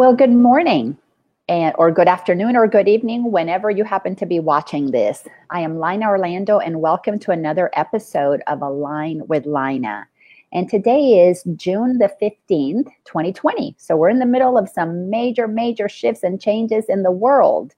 Well, good morning, and or good afternoon, or good evening, whenever you happen to be watching this. I am Lina Orlando, and welcome to another episode of Align with Lina. And today is June the 15th, 2020. So we're in the middle of some major, major shifts and changes in the world.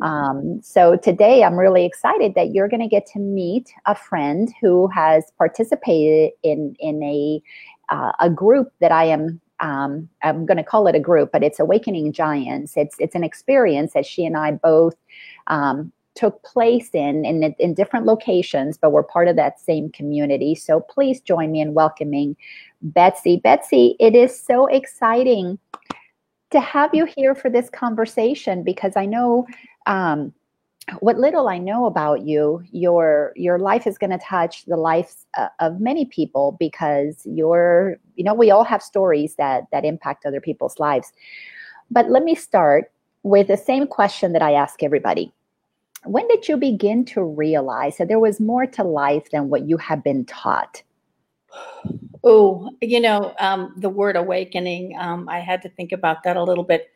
Um, so today I'm really excited that you're going to get to meet a friend who has participated in in a uh, a group that I am um, I'm going to call it a group, but it's Awakening Giants. It's it's an experience that she and I both um, took place in, in in different locations, but we're part of that same community. So please join me in welcoming Betsy. Betsy, it is so exciting to have you here for this conversation because I know um, what little I know about you, your your life is going to touch the lives uh, of many people because you're, you know, we all have stories that that impact other people's lives. But let me start with the same question that I ask everybody. When did you begin to realize that there was more to life than what you have been taught? Oh, you know, um, the word awakening, um, I had to think about that a little bit.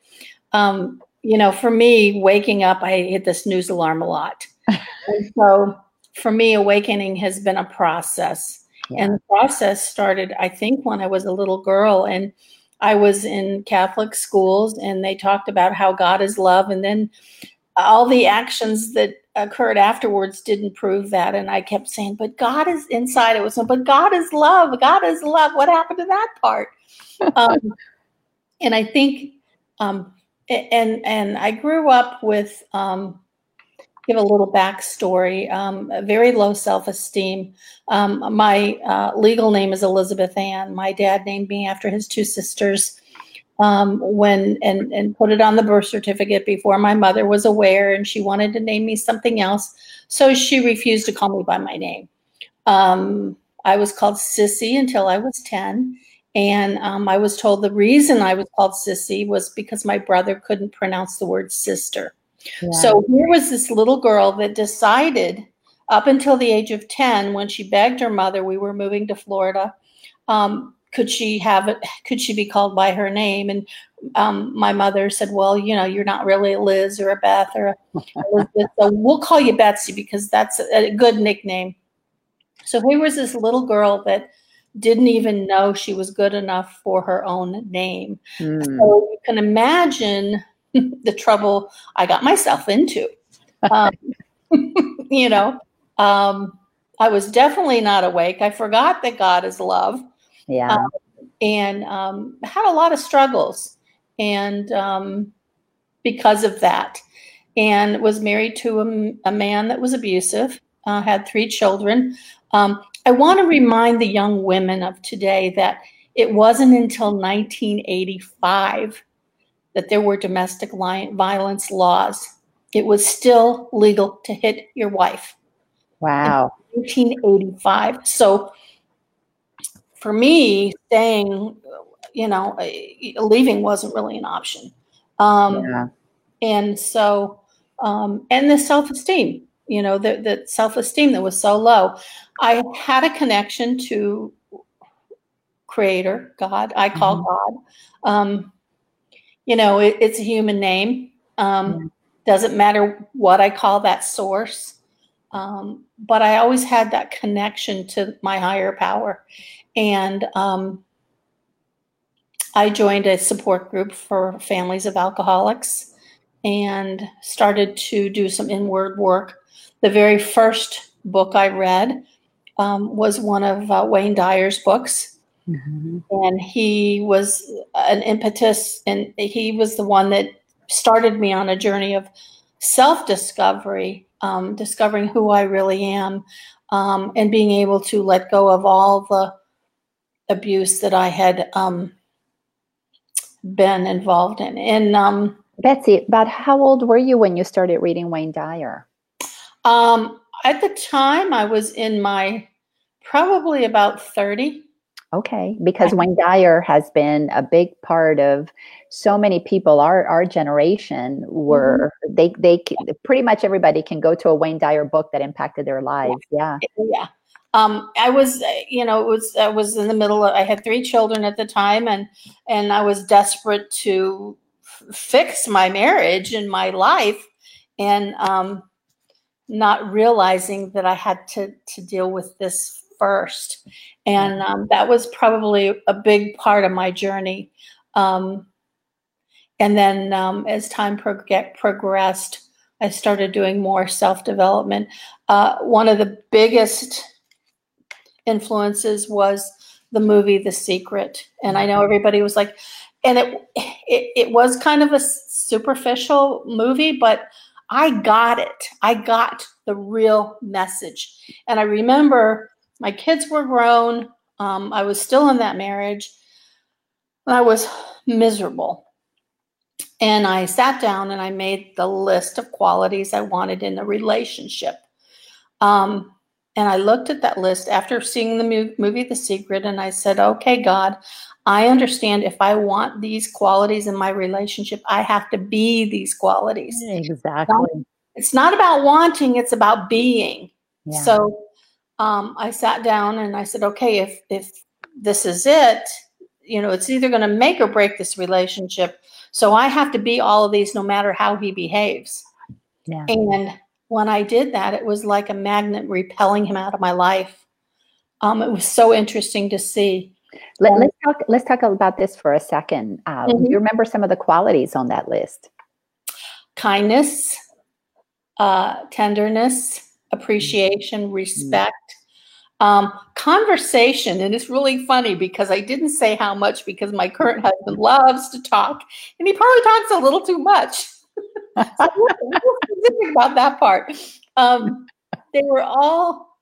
Um, you know, for me, waking up, I hit the snooze alarm a lot. and so for me, awakening has been a process. Yeah. And the process started, I think, when I was a little girl and I was in Catholic schools and they talked about how God is love. And then all the actions that occurred afterwards didn't prove that. And I kept saying, but God is inside. It was, but God is love. God is love. What happened to that part? um, and I think um, and and I grew up with um, give a little backstory. Um, very low self esteem. Um, my uh, legal name is Elizabeth Ann. My dad named me after his two sisters. Um, when and and put it on the birth certificate before my mother was aware, and she wanted to name me something else, so she refused to call me by my name. Um, I was called Sissy until I was ten, and um, I was told the reason I was called Sissy was because my brother couldn't pronounce the word sister. Yeah. So here was this little girl that decided, up until the age of 10, when she begged her mother, we were moving to Florida, um, could she have it? Could she be called by her name? And um, my mother said, "Well, you know, you're not really a Liz or a Beth or a Elizabeth, so we'll call you Betsy because that's a good nickname." So here was this little girl that didn't even know she was good enough for her own name. Mm. So you can imagine the trouble I got myself into. Um, you know, um, I was definitely not awake. I forgot that God is love. Yeah. Um, and um, had a lot of struggles. And um, because of that, and was married to a, a man that was abusive, uh, had three children. Um, I want to remind the young women of today that it wasn't until 1985 that there were domestic violence laws. It was still legal to hit your wife. Wow. 1985. So for me, staying, you know, leaving wasn't really an option. Um, yeah. And so, um, and the self esteem you know, the, the self esteem that was so low. I had a connection to Creator, God, I call mm-hmm. God. Um, you know, it, it's a human name. Um, yeah. Doesn't matter what I call that source. Um, but I always had that connection to my higher power. And um, I joined a support group for families of alcoholics and started to do some inward work the very first book I read um, was one of uh, Wayne Dyer's books. Mm-hmm. And he was an impetus, and he was the one that started me on a journey of self discovery, um, discovering who I really am, um, and being able to let go of all the abuse that I had um, been involved in. And um, Betsy, about how old were you when you started reading Wayne Dyer? Um, at the time, I was in my probably about 30. Okay, because Wayne Dyer has been a big part of so many people. Our our generation were mm-hmm. they they pretty much everybody can go to a Wayne Dyer book that impacted their lives. Yeah, yeah. Um, I was, you know, it was I was in the middle of. I had three children at the time, and and I was desperate to fix my marriage and my life and um, not realizing that I had to to deal with this first. And mm-hmm. um, that was probably a big part of my journey. Um, and then um, as time prog- progressed, I started doing more self development. Uh, one of the biggest influences was the movie The Secret. And I know mm-hmm. everybody was like, and it, it, it was kind of a superficial movie, but I got it. I got the real message. And I remember my kids were grown. Um, I was still in that marriage. I was miserable. And I sat down and I made the list of qualities I wanted in the relationship. Um, and I looked at that list after seeing the movie The Secret and I said, okay, God, I understand if I want these qualities in my relationship, I have to be these qualities. Exactly. It's not about wanting, it's about being. Yeah. So um, I sat down and I said, okay, if, if this is it, you know, it's either going to make or break this relationship. So I have to be all of these no matter how he behaves. Yeah. And when I did that, it was like a magnet repelling him out of my life. Um, it was so interesting to see. Let, us talk. Let's talk about this for a second. Uh, mm-hmm. You remember some of the qualities on that list? Kindness, uh, tenderness, appreciation, mm-hmm. respect, um, conversation. And it's really funny because I didn't say how much because my current husband loves to talk, and he probably talks a little too much. About that part. Um, they were all,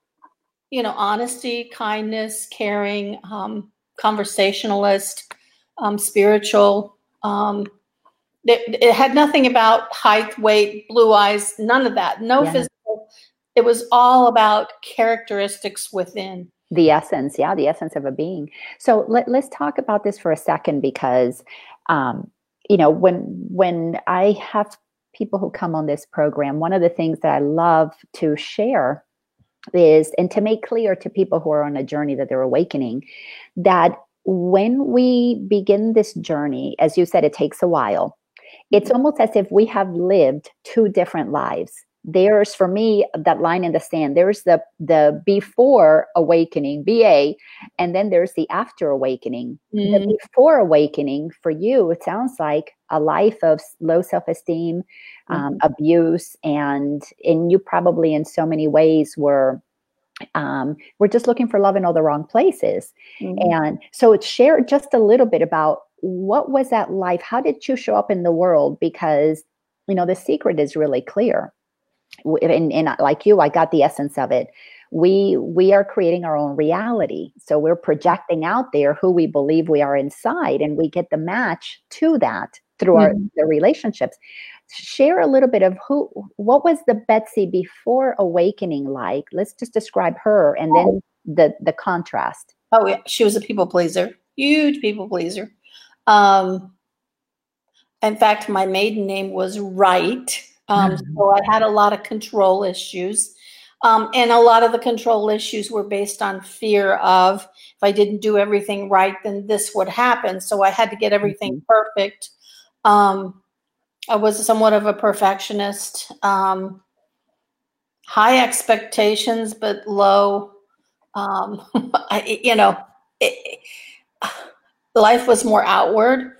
you know, honesty, kindness, caring, um, conversationalist, um, spiritual. Um, it, it, had nothing about height, weight, blue eyes, none of that. No yeah. physical. It was all about characteristics within. The essence, yeah, the essence of a being. So let, let's talk about this for a second because, um, you know, when when I have people who come on this program, one of the things that I love to share is, and to make clear to people who are on a journey that they're awakening, that when we begin this journey, as you said, it takes a while. It's mm-hmm. almost as if we have lived two different lives there's for me that line in the sand there's the the before awakening ba and then there's the after awakening mm. the before awakening for you it sounds like a life of low self-esteem mm. um, abuse and and you probably in so many ways were um, we're just looking for love in all the wrong places mm. and so it's shared just a little bit about what was that life how did you show up in the world because you know the secret is really clear and, and like you, I got the essence of it. We we are creating our own reality. So we're projecting out there who we believe we are inside, and we get the match to that through mm-hmm. our the relationships. Share a little bit of who what was the Betsy before awakening like? Let's just describe her and then oh. the the contrast. Oh yeah, she was a people pleaser, huge people pleaser. Um, in fact, my maiden name was Wright um, mm-hmm. So I had a lot of control issues. Um, and a lot of the control issues were based on fear of if I didn't do everything right, then this would happen. So I had to get everything mm-hmm. perfect. Um, I was somewhat of a perfectionist. Um, high expectations, but low. Um, I, you know, it, life was more outward.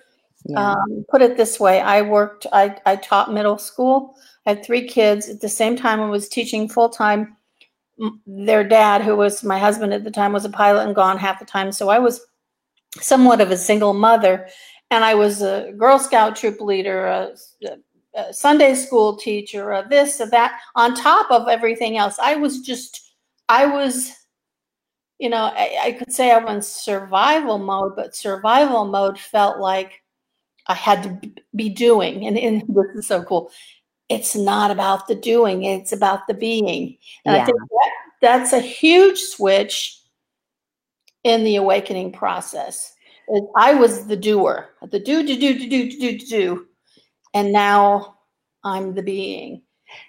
Um, put it this way I worked, I, I taught middle school. I had three kids. At the same time, I was teaching full time. Their dad, who was my husband at the time, was a pilot and gone half the time. So I was somewhat of a single mother. And I was a Girl Scout troop leader, a, a Sunday school teacher, a this, a that, on top of everything else. I was just, I was you know, I, I, could say I was in survival mode, but survival mode felt like I had to be doing. And, and this is so cool. It's not about the doing, it's about the being. And yeah. I think that, that's a huge switch in the awakening process. I was the doer, the do, do, do, do, do, do, do, do. And now I'm the being.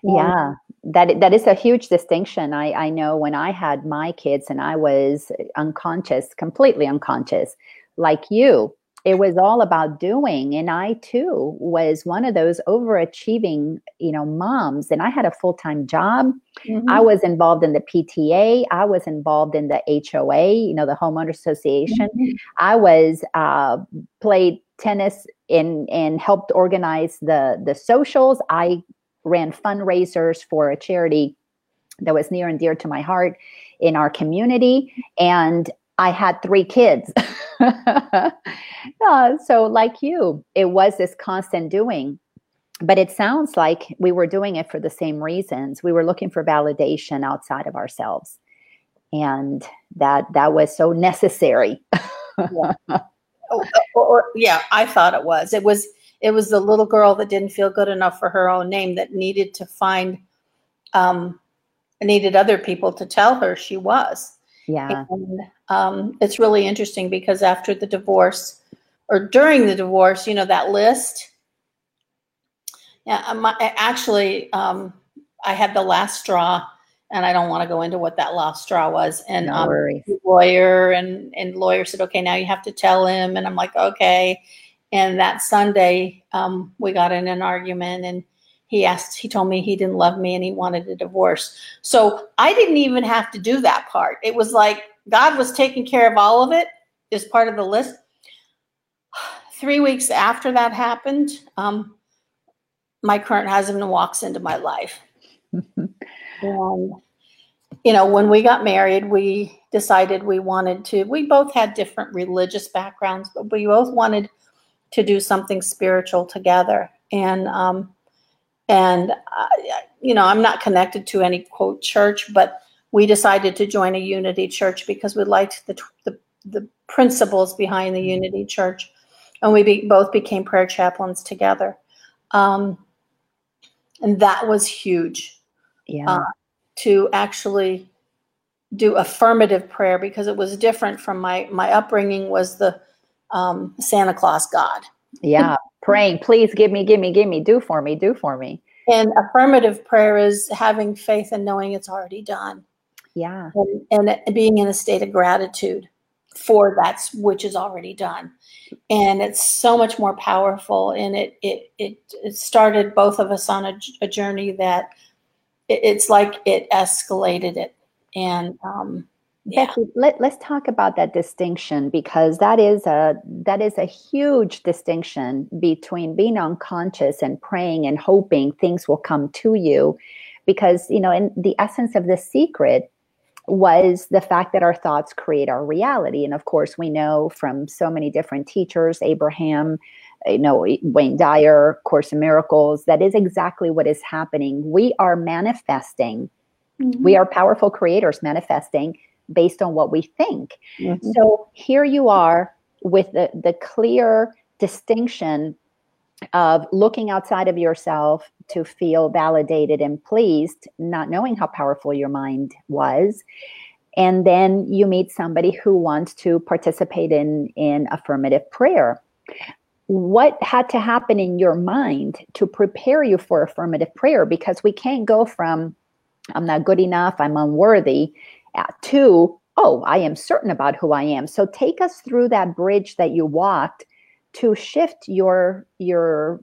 Yeah, that that is a huge distinction. I, I know when I had my kids and I was unconscious, completely unconscious, like you, it was all about doing and i too was one of those overachieving you know moms and i had a full-time job. Mm-hmm. i was involved in the pta i was involved in the hoa you know the homeowner association. Mm-hmm. i was uh, played tennis and and helped organize the the socials. I ran fundraisers for a charity that was near and dear to my heart in our community and i had three kids uh, so, like you, it was this constant doing. But it sounds like we were doing it for the same reasons. We were looking for validation outside of ourselves. And that that was so necessary. yeah. Oh, or, or, yeah, I thought it was. It was it was the little girl that didn't feel good enough for her own name that needed to find um, needed other people to tell her she was. Yeah. And um, it's really interesting because after the divorce or during the divorce, you know, that list. Yeah, my, actually, um, I had the last straw, and I don't want to go into what that last straw was. And no um, lawyer and and lawyer said, okay, now you have to tell him. And I'm like, okay. And that Sunday, um, we got in an argument, and he asked, he told me he didn't love me and he wanted a divorce. So I didn't even have to do that part. It was like God was taking care of all of it as part of the list. Three weeks after that happened, um, my current husband walks into my life. and, you know, when we got married, we decided we wanted to, we both had different religious backgrounds, but we both wanted to do something spiritual together. And, um, and, uh, you know, I'm not connected to any quote church, but we decided to join a unity church because we liked the, the, the principles behind the unity church. And we be, both became prayer chaplains together. Um, and that was huge. Yeah. Uh, to actually do affirmative prayer because it was different from my my upbringing was the um, Santa Claus God. Yeah, praying, please give me, give me, give me, do for me, do for me. And affirmative prayer is having faith and knowing it's already done. Yeah. And, and being in a state of gratitude for that which is already done. And it's so much more powerful. And it it it, it started both of us on a, a journey that it, it's like it escalated it. And um, yeah. Becky, let, let's talk about that distinction because that is a that is a huge distinction between being unconscious and praying and hoping things will come to you because you know in the essence of the secret was the fact that our thoughts create our reality and of course we know from so many different teachers abraham you know wayne dyer course in miracles that is exactly what is happening we are manifesting mm-hmm. we are powerful creators manifesting based on what we think. Mm-hmm. So here you are with the, the clear distinction of looking outside of yourself to feel validated and pleased, not knowing how powerful your mind was. And then you meet somebody who wants to participate in, in affirmative prayer. What had to happen in your mind to prepare you for affirmative prayer? Because we can't go from, I'm not good enough, I'm unworthy, uh, to, oh, I am certain about who I am. So take us through that bridge that you walked to shift your your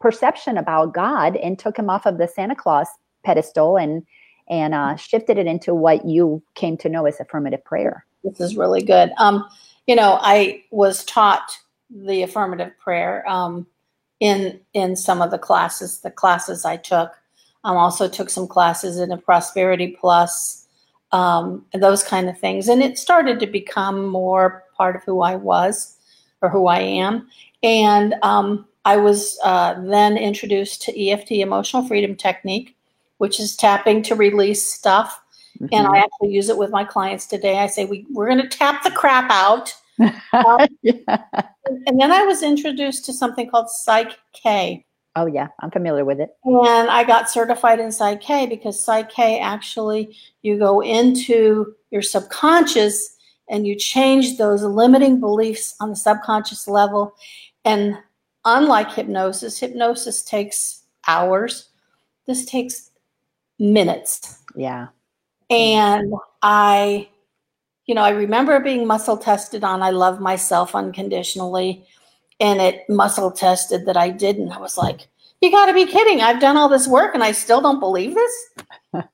perception about God and took him off of the Santa Claus pedestal and and uh, shifted it into what you came to know as affirmative prayer. This is really good. Um, you know, I was taught the affirmative prayer um, in in some of the classes, the classes I took. I um, also took some classes in a Prosperity Plus um, and those kind of things. And it started to become more part of who I was who I am. And um, I was uh, then introduced to EFT, Emotional Freedom Technique, which is tapping to release stuff. Mm-hmm. And I actually use it with my clients today. I say, we, we're going to tap the crap out. um, yeah. And then I was introduced to something called Psych K. Oh yeah, I'm familiar with it. And I got certified in Psych K because Psych K actually you go into your subconscious and you change those limiting beliefs on the subconscious level. And unlike hypnosis, hypnosis takes hours. This takes minutes. Yeah. And I you know, I remember being muscle tested on I love myself unconditionally, and it muscle tested that I didn't. I was like, you got to be kidding. I've done all this work and I still don't believe this.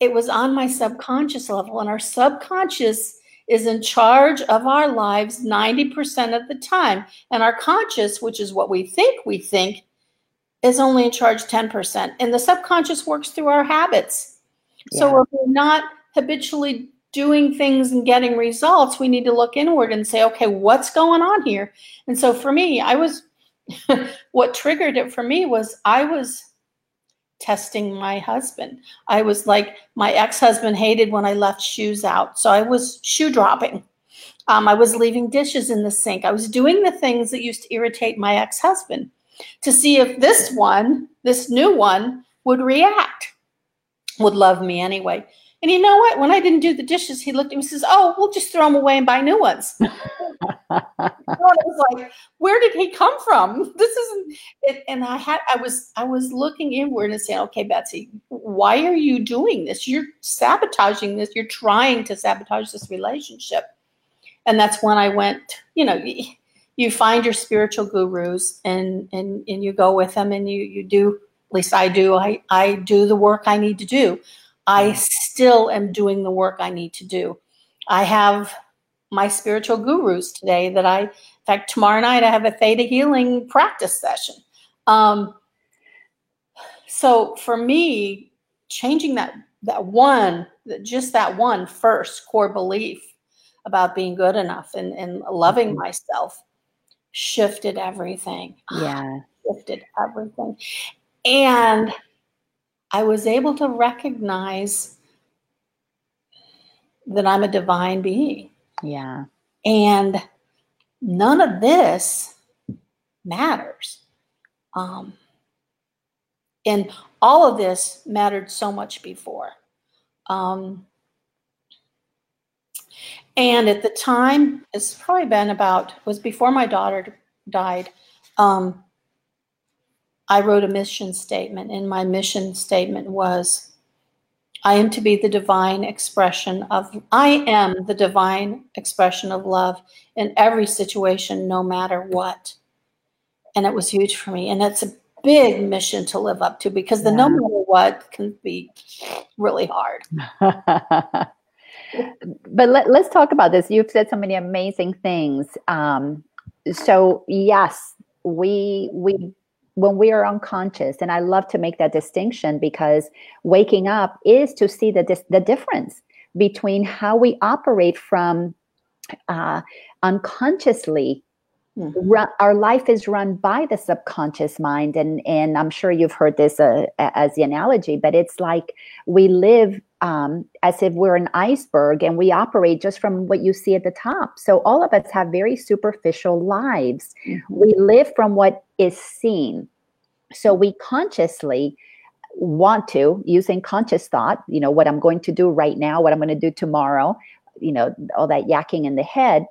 it was on my subconscious level, and our subconscious is in charge of our lives 90% of the time. And our conscious, which is what we think we think, is only in charge 10%. And the subconscious works through our habits. Yeah. So if we're not habitually doing things and getting results, we need to look inward and say, okay, what's going on here? And so for me, I was, what triggered it for me was I was testing my husband. I was like, my ex husband hated when I left shoes out. So I was shoe dropping. Um, I was leaving dishes in the sink. I was doing the things that used to irritate my ex husband to see if this one, this new one, would react, would love me anyway. And you know what? When I didn't do the dishes, he looked at me and says, Oh, we'll just throw them away and buy new ones. I was like, Where did he come from? This isn't it. And I had, I was, I was looking inward and saying, Okay, Betsy, why are you doing this? You're sabotaging this. You're trying to sabotage this relationship. And that's when I went, you know, you find your spiritual gurus and, and, and you go with them and you, you do, at least I do, I, I do the work I need to do I still am doing the work I need to do. I have my spiritual gurus today that I, in fact, tomorrow night I have a theta healing practice session. Um, so for me, changing that that one, just that one first core belief about being good enough and, and loving mm-hmm. myself shifted everything. Yeah. Shifted everything. And I was able to recognize that I'm a divine being. Yeah. And none of this matters. Um, and all of this mattered so much before. Um, and at the time, it's probably been about, was before my daughter died. Um, I wrote a mission statement, and my mission statement was I am to be the divine expression of, I am the divine expression of love in every situation, no matter what. And it was huge for me. And it's a big mission to live up to because the yeah. no matter what can be really hard. but let, us talk about this. You've said so many amazing things. Um, so yes, we we when we are unconscious and i love to make that distinction because waking up is to see the, the difference between how we operate from uh, unconsciously run, our life is run by the subconscious mind and and i'm sure you've heard this uh, as the analogy but it's like we live um, as if we're an iceberg and we operate just from what you see at the top. So all of us have very superficial lives. Mm-hmm. We live from what is seen. So we consciously want to, using conscious thought, you know, what I'm going to do right now, what I'm going to do tomorrow, you know, all that yakking in the head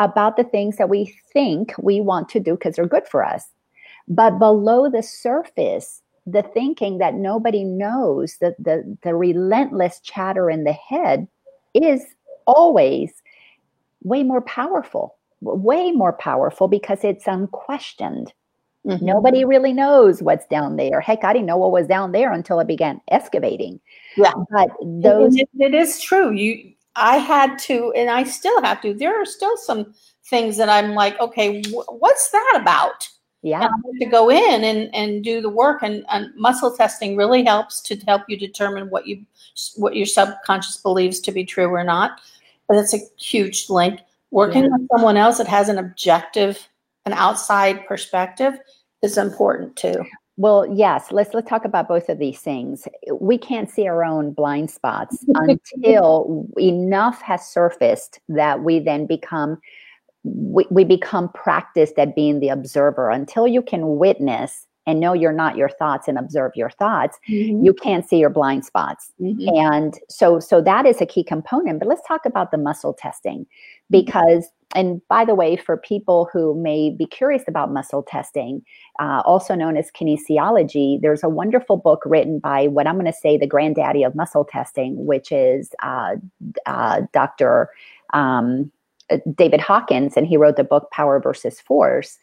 about the things that we think we want to do because they're good for us. But below the surface, the thinking that nobody knows, the, the, the relentless chatter in the head is always way more powerful, way more powerful because it's unquestioned. Mm-hmm. Nobody really knows what's down there. Heck, I didn't know what was down there until I began excavating. Yeah, but those it, it is true. You, I had to, and I still have to. There are still some things that I'm like, okay, what's that about? Yeah. And I have to go in and, and do the work and, and muscle testing really helps to help you determine what you what your subconscious believes to be true or not. But it's a huge link. Working yeah. with someone else that has an objective, an outside perspective is important too. Well, yes, let's let's talk about both of these things. We can't see our own blind spots until enough has surfaced that we then become we, we become practiced at being the observer until you can witness and know you're not your thoughts and observe your thoughts mm-hmm. you can't see your blind spots mm-hmm. and so so that is a key component but let's talk about the muscle testing mm-hmm. because and by the way, for people who may be curious about muscle testing, uh, also known as kinesiology, there's a wonderful book written by what I'm going to say the granddaddy of muscle testing, which is uh, uh, Dr. Um, David Hawkins, and he wrote the book Power versus Force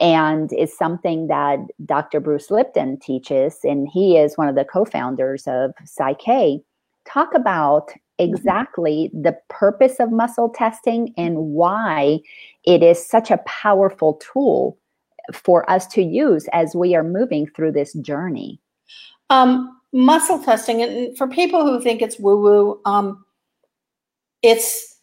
and is something that Dr. Bruce Lipton teaches, and he is one of the co-founders of PSYCH-K. Talk about. Exactly the purpose of muscle testing and why it is such a powerful tool for us to use as we are moving through this journey. Um, muscle testing, and for people who think it's woo-woo, um, it's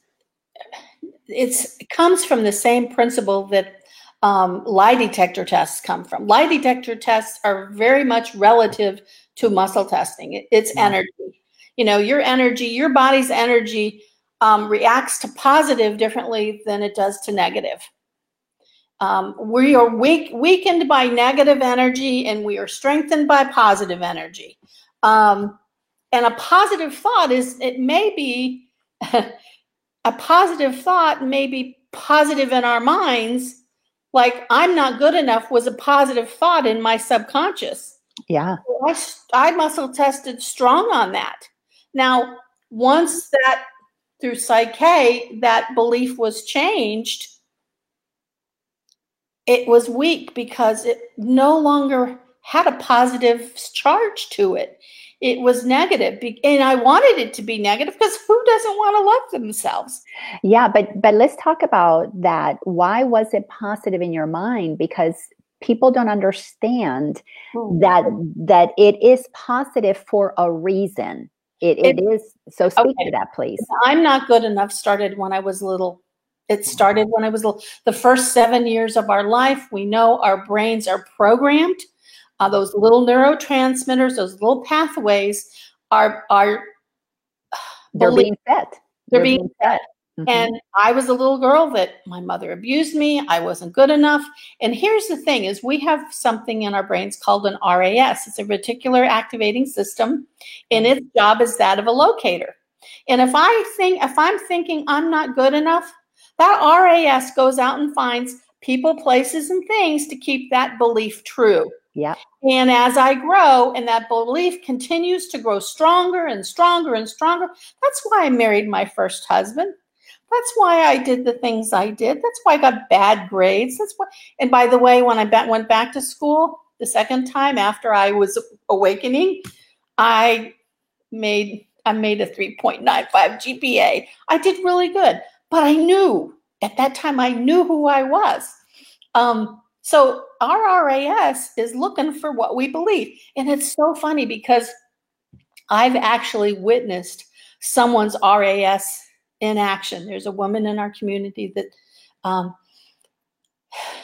it's it comes from the same principle that um, lie detector tests come from. Lie detector tests are very much relative to muscle testing. It, it's mm-hmm. energy. You know, your energy, your body's energy um, reacts to positive differently than it does to negative. Um, we are weak, weakened by negative energy and we are strengthened by positive energy. Um, and a positive thought is, it may be, a positive thought may be positive in our minds, like I'm not good enough was a positive thought in my subconscious. Yeah. I, I muscle tested strong on that. Now, once that through PSYCH-K, that belief was changed, it was weak because it no longer had a positive charge to it. It was negative and i wanted it to be negative because who doesn't want to love themselves? Yeah but but let's talk about that. Why was it positive in your mind? Because people don't understand hmm. that that it is positive for a reason it, it, it is so speak okay. to that please i'm not good enough started when i was little it started when i was little the first seven years of our life we know our brains are programmed uh, those little neurotransmitters, those little pathways are are they're being set. They're, they're being, being fed. Mm-hmm. And I was a little girl that my mother abused me. I wasn't good enough. And here's the thing is we have something in our brains called an RAS. It's a reticular activating system and its job is that of a locator. And if I think if I'm thinking I'm not good enough, that RAS goes out and finds people, places and things to keep that belief true. Yeah. And as I grow and that belief continues to grow stronger and stronger and stronger, that's why I married my first husband. That's why I did the things I did. That's why I got bad grades. That's why. And by the way, when I went back to school the second time after I was awakening, I made I made a 3.95 GPA. I did really good, but I knew at that time I knew who I was. Um, so our RAS is looking for what we believe. And it's so funny because I've actually witnessed someone's RAS in action. There's a woman in our community that um,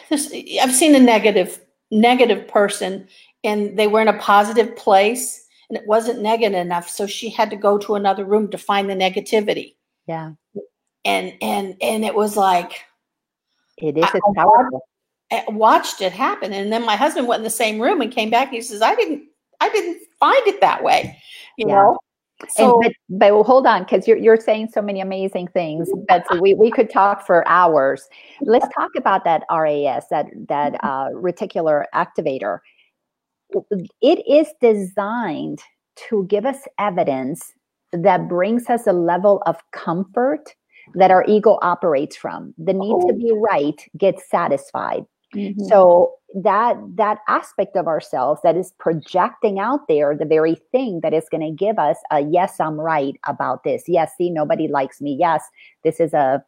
this, I've seen a negative negative person and they were in a positive place and it wasn't negative enough so she had to go to another room to find the negativity yeah and and and it was like it is powerful watched it happen. And then my husband went in the same room and came back. And he says, I didn't, I didn't find it that way. You yeah. know? So, and, but, but hold on, because you're, you're saying so many amazing things. But we, we could talk for hours. Let's talk about that RAS, that that mm-hmm. uh, reticular activator. It is designed to give us evidence that brings us a level of comfort that our ego operates from. The need oh. to be right gets satisfied. Mm-hmm. So that that aspect of ourselves that is projecting out there the very thing that is going to give us a yes i'm right about this. Yes see nobody likes me. Yes this is a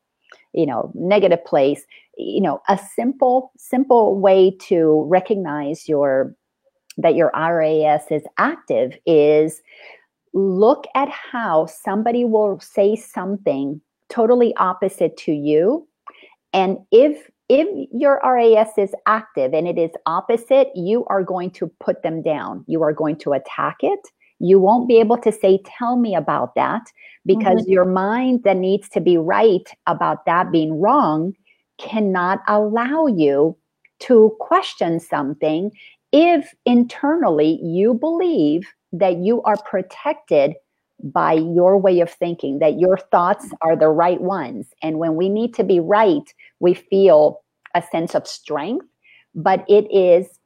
you know negative place. You know a simple simple way to recognize your that your ras is active is look at how somebody will say something totally opposite to you. And if if your RAS is active and it is opposite, you are going to put them down. You are going to attack it. You won't be able to say, Tell me about that, because mm-hmm. your mind that needs to be right about that being wrong cannot allow you to question something if internally you believe that you are protected by your way of thinking, that your thoughts are the right ones. And when we need to be right, we feel a sense of strength, but it is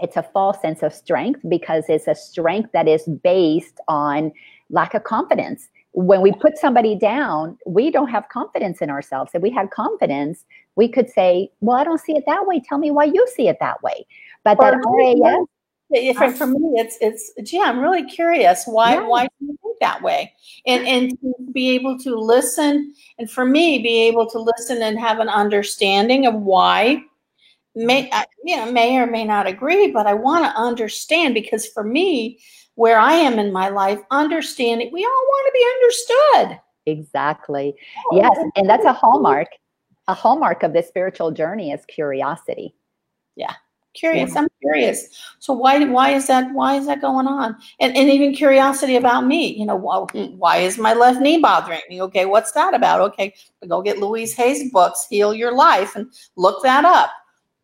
it's a false sense of strength because it's a strength that is based on lack of confidence. When we put somebody down, we don't have confidence in ourselves. If we had confidence, we could say, Well, I don't see it that way. Tell me why you see it that way. But that RAS for, for me, it's it's gee, I'm really curious why yeah. why do you think that way, and and to be able to listen, and for me, be able to listen and have an understanding of why. May mm-hmm. I, you know may or may not agree, but I want to understand because for me, where I am in my life, understanding we all want to be understood. Exactly. Oh, yes, and that's a hallmark. A hallmark of this spiritual journey is curiosity. Yeah curious i'm curious. So why why is that why is that going on? And, and even curiosity about me you know well, why is my left knee bothering me? Okay what's that about? Okay go get louise hay's books heal your life and look that up.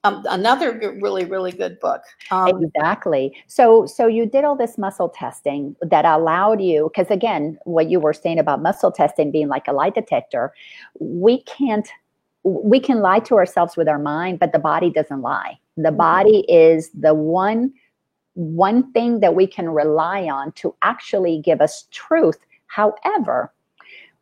Um, another really really good book. Um, exactly. So so you did all this muscle testing that allowed you because again what you were saying about muscle testing being like a lie detector we can't we can lie to ourselves with our mind but the body doesn't lie the mm-hmm. body is the one one thing that we can rely on to actually give us truth. However,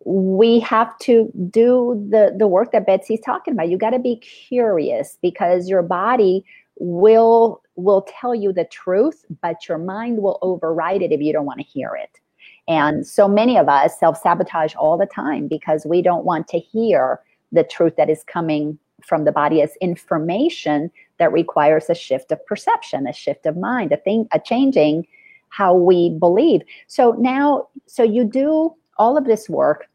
we have to do the the work that Betsy's talking about. You got to be curious because your body will will tell you the truth, but your mind will override it if you don't want to hear it. And so many of us self sabotage all the time because we don't want to hear the truth that is coming from the body as information that requires a shift of perception, a shift of mind, a thing, a changing how we believe. So now, so you do all of this work.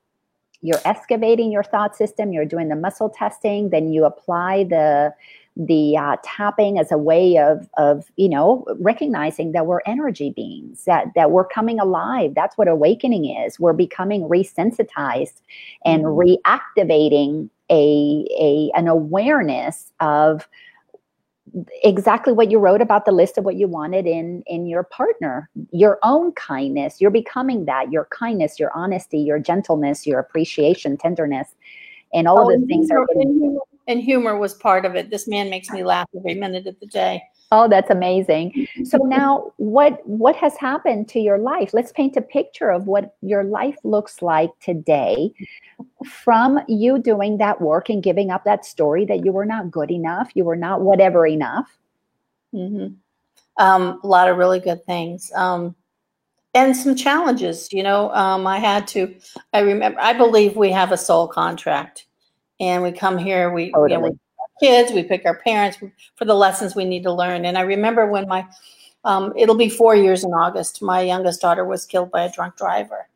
You're excavating your thought system. You're doing the muscle testing. Then you apply the the uh, tapping as a way of of you know recognizing that we're energy beings that that we're coming alive that's what awakening is we're becoming resensitized and mm-hmm. reactivating a, a an awareness of exactly what you wrote about the list of what you wanted in in your partner. Your own kindness you're becoming that your kindness your honesty your gentleness your appreciation tenderness and all oh, of the things are and humor was part of it this man makes me laugh every minute of the day Oh, that's amazing. So now what what has happened to your life? Let's paint a picture of what your life looks like today from you doing that work and giving up that story that you were not good enough, you were not whatever enough. Mm-hmm. Um, a lot of really good things. Um, and some challenges, you know, um, I had to, I remember, I believe we have a soul contract and we come here, we, totally. you know, we kids, we pick our parents for the lessons we need to learn. And I remember when my, um, it'll be four years in August, my youngest daughter was killed by a drunk driver.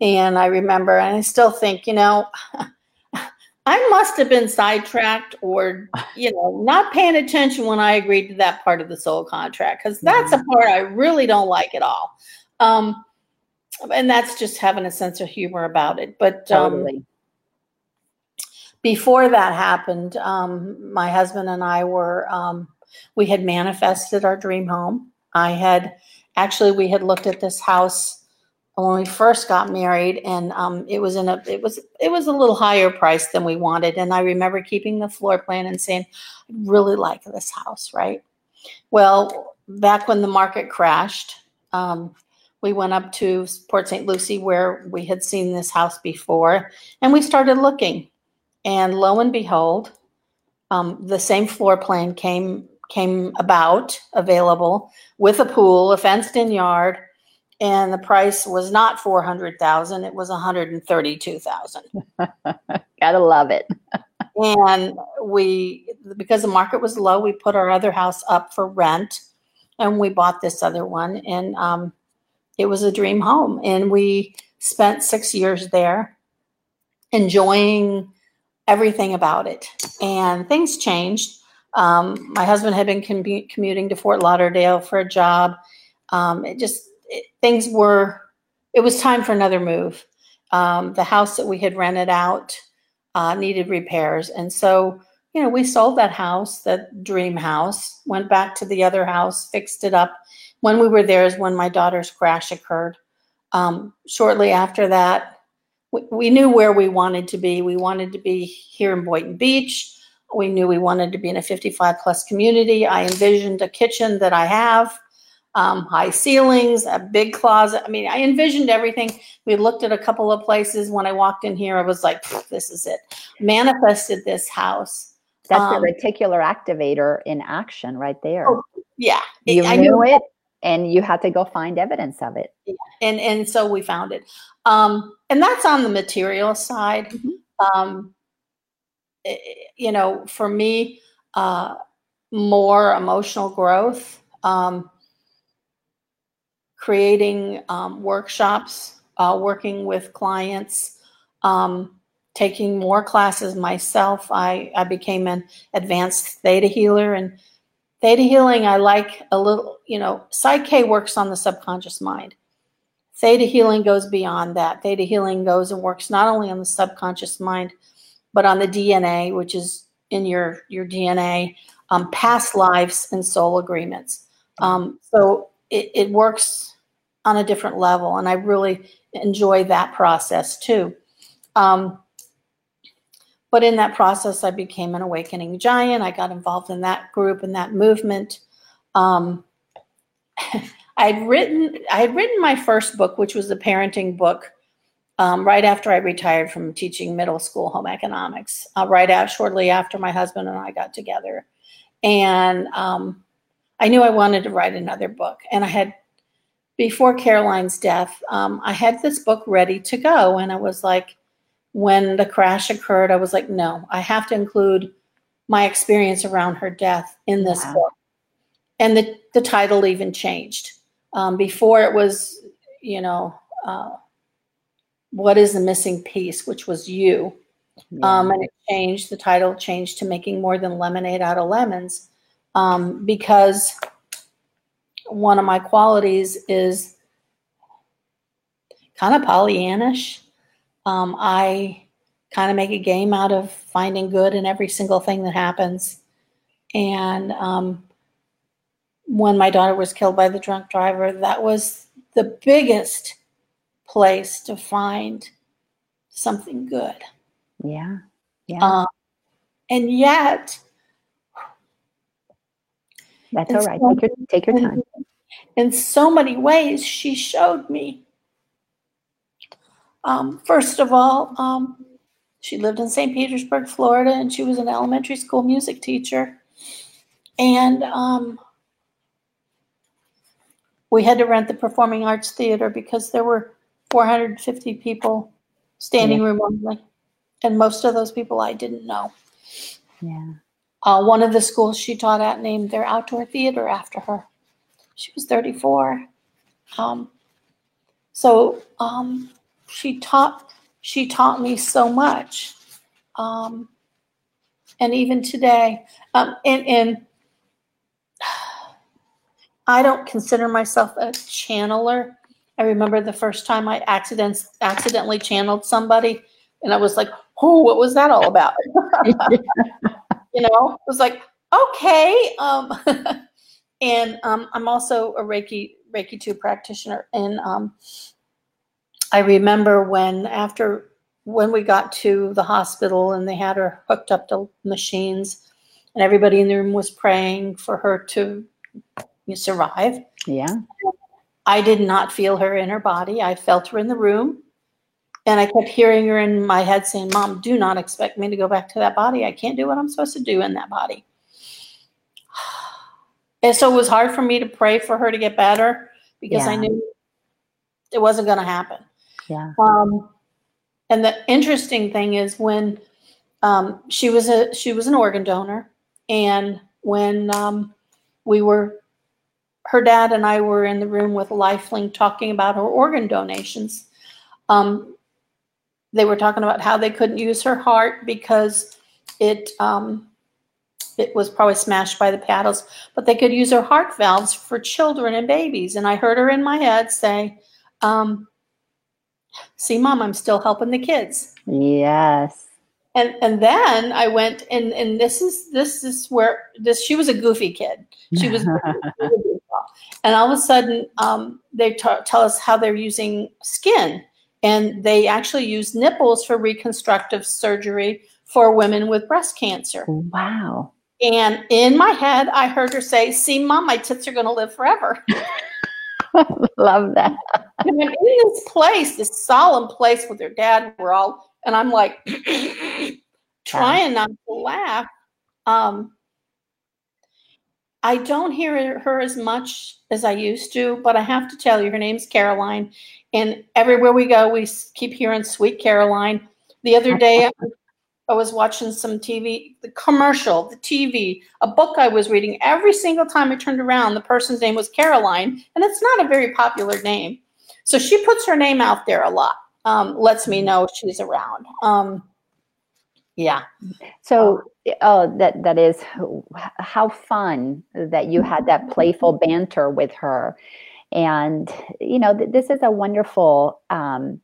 And I remember, and I still think, you know, I must have been sidetracked or, you know, not paying attention when I agreed to that part of the soul contract, because that's mm-hmm. a part I really don't like at all. Um, and that's just having a sense of humor about it. But um, totally before that happened, um, my husband and I were, um, we had manifested our dream home. I had actually, we had looked at this house when we first got married and um, it was in a it was it was a little higher price than we wanted and i remember keeping the floor plan and saying i really like this house right well back when the market crashed um, we went up to port st lucie where we had seen this house before and we started looking and lo and behold, um, the same floor plan came came about available with a pool, a fenced-in yard, and the price was not four hundred thousand; it was one hundred and thirty-two thousand. Gotta love it. and we, because the market was low, we put our other house up for rent, and we bought this other one, and um, it was a dream home, and we spent six years there, enjoying everything about it. And things changed. Um, my husband had been commuting to Fort Lauderdale for a job. Um, it just, it, things were, it was time for another move. Um, the house that we had rented out uh, needed repairs. And so, you know, we sold that house, that dream house, went back to the other house, fixed it up. When we were there is when my daughter's crash occurred. Um, shortly after that, we, we knew where we wanted to be. We wanted to be here in Boynton Beach. We knew we wanted to be in a 55 plus community. I envisioned a kitchen that I have, um, high ceilings, a big closet. I mean, I envisioned everything. We looked at a couple of places. When I walked in here, I was like, this is it. Manifested this house. That's Um, the reticular activator in action right there. Oh, Yeah. you I knew it and you had to go find evidence of it. Yeah. and and so we found it um and that's on the material side. Mhm. um eh, you know for me uh more emotional growth um creating um, workshops uh, working with clients um, taking more classes myself. I, I became an advanced theta healer and theta healing i like a little you know psyche works on the subconscious mind Theta healing goes beyond that. Theta healing goes and works not only on the subconscious mind, but on the DNA, which is in your your DNA, um, past lives and soul agreements. Um, so it, it works on a different level, and I really enjoy that process too. Um, but in that process, I became an awakening giant. I got involved in that group and that movement. Um, I'd written I had written my first book, which was a parenting book, um, right after I retired from teaching middle school home economics. Uh, right out shortly after my husband and I got together, and um, I knew I wanted to write another book. And I had before Caroline's death, um, I had this book ready to go, and I was like, when the crash occurred, I was like, no, I have to include my experience around her death in this Wow. book. And the, the title even changed. Um, before it was, you know, uh, what is the missing piece, which was you. Yeah. Um, and it changed, the title changed to Making More Than Lemonade Out of Lemons um, because one of my qualities is kind of Pollyannish. Um, I kind of make a game out of finding good in every single thing that happens. And um, when my daughter was killed by the drunk driver, that was the biggest place to find something good. yeah. Yeah. Um, and yet, That's all right. so- Take your take your time. in so many ways, she showed me. Um, first of all, um, she lived in St. Petersburg, Florida, and she was an elementary school music teacher. And um, we had to rent the Performing Arts Theater because there were 450 people standing room only. And most of those people I didn't know. Yeah. Uh, one of the schools she taught at named their outdoor theater after her. She was 34. Um, so um, she taught she taught me so much. Um, and even today, um, and, and I don't consider myself a channeler. I remember the first time I accident, accidentally channeled somebody, and I was like, "Oh, what was that all about?" you know, it was like, okay. Um, and um, I'm also a Reiki Reiki two practitioner, and um, I remember when after when we got to the hospital and they had her hooked up to machines, and everybody in the room was praying for her to survive. yeah. I did not feel her in her body. I felt her in the room. And I kept hearing her in my head saying, Mom, do not expect me to go back to that body. I can't do what I'm supposed to do in that body. And so it was hard for me to pray for her to get better because I knew it wasn't going to happen. Yeah. Um, and the interesting thing is when um, she was a she was an organ donor, and when um, we were, her dad and I were in the room with LifeLink talking about her organ donations. Um, they were talking about how they couldn't use her heart because it um, it was probably smashed by the paddles, but they could use her heart valves for children and babies. And I heard her in my head say, um, "See, mom, I'm still helping the kids." Yes. And and then I went and and this is this is where this she was a goofy kid. She was And all of a sudden, um, they t- tell us how they're using skin, and they actually use nipples for reconstructive surgery for women with breast cancer. Wow. And in my head, I heard her say, See, mom, my tits are going to live forever. Love that. and I'm in this place, this solemn place with her dad. We're all, and I'm like, trying not to laugh. Um, I don't hear her as much as I used to, but I have to tell you, her name's Caroline. And everywhere we go, we keep hearing Sweet Caroline. The other day, I was watching some TV, the commercial, the TV, a book I was reading. Every single time I turned around, the person's name was Caroline, and it's not a very popular name. So she puts her name out there a lot, um, lets me know she's around. Um, yeah. So oh, that that is how fun that you had that playful banter with her, and you know th- this is a wonderful. Um,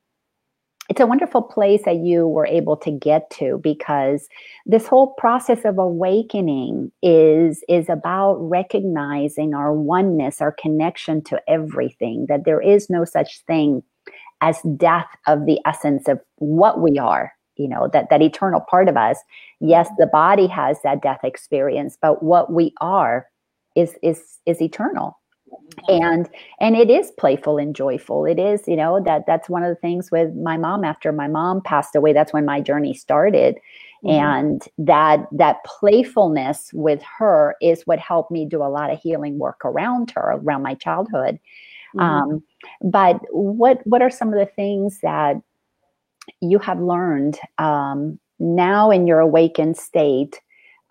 it's a wonderful place that you were able to get to because this whole process of awakening is is about recognizing our oneness our connection to everything that there is no such thing as death of the essence of what we are you know that that eternal part of us yes the body has that death experience but what we are is is is eternal. And and it is playful and joyful. It is you know that that's one of the things with my mom after my mom passed away that's when my journey started. Mm-hmm. and that that playfulness with her is what helped me do a lot of healing work around her around my childhood. Mm-hmm. um, but what what are some of the things that you have learned um, now in your awakened state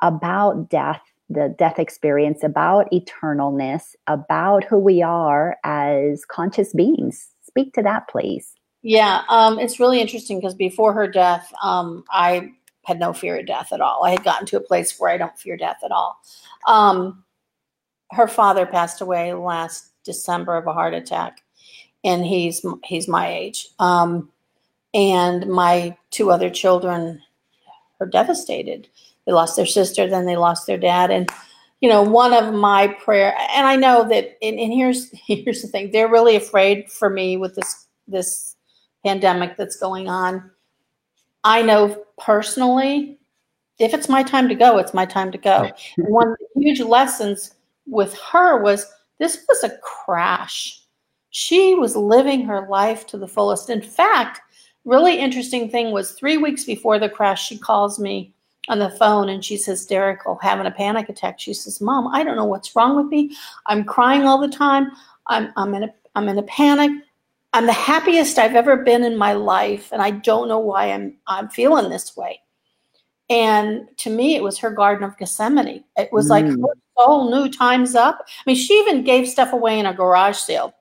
about death, the death experience, about eternalness, about who we are as conscious beings. Speak to that, please. Yeah, um, it's really interesting because before her death, um, I had no fear of death at all. I had gotten to a place where I don't fear death at all. Um, her father passed away last December of a heart attack, and he's he's my age. Um, and my two other children are devastated. They lost their sister, then they lost their dad, and you know, one of my prayer, and I know that, and, and here's here's the thing: they're really afraid for me with this this pandemic that's going on. I know personally, if it's my time to go, it's my time to go. And one of the huge lessons with her was this was a crash. She was living her life to the fullest. In fact, really interesting thing was three weeks before the crash, she calls me on the phone and she's hysterical, having a panic attack. She says, "Mom, I don't know what's wrong with me. I'm crying all the time. I'm I'm in a I'm in a panic. I'm the happiest I've ever been in my life, and I don't know why I'm I'm feeling this way." And to me, it was her Garden of Gethsemane. It was mm. like her soul knew time's up. I mean, she even gave stuff away in a garage sale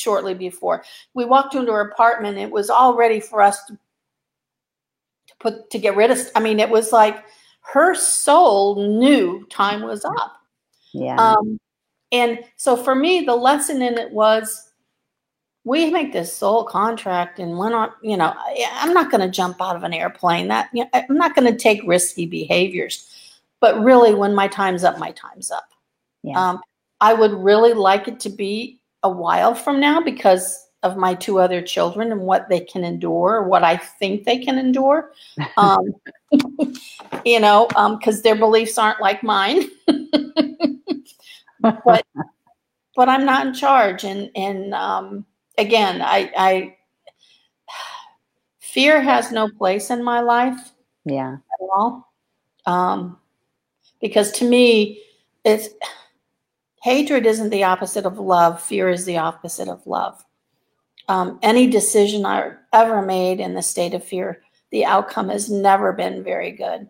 shortly before. We walked into her apartment. It was all ready for us to, to put to get rid of. I mean, it was like her soul knew time was up. Yeah. Um, and so for me, the lesson in it was we make this soul contract and we're not, you know, I'm not going to jump out of an airplane. That you know, I'm not going to take risky behaviors. But really, when my time's up, my time's up. Yeah. Um, I would really like it to be a while from now because of my two other children and what they can endure, what I think they can endure. Um, you know, because um, their beliefs aren't like mine. but but I'm not in charge, and and um, again, I, I fear has no place in my life. Yeah, at all. Um, because to me, it's Hatred isn't the opposite of love. Fear is the opposite of love. Um, any decision I ever made in the state of fear, the outcome has never been very good.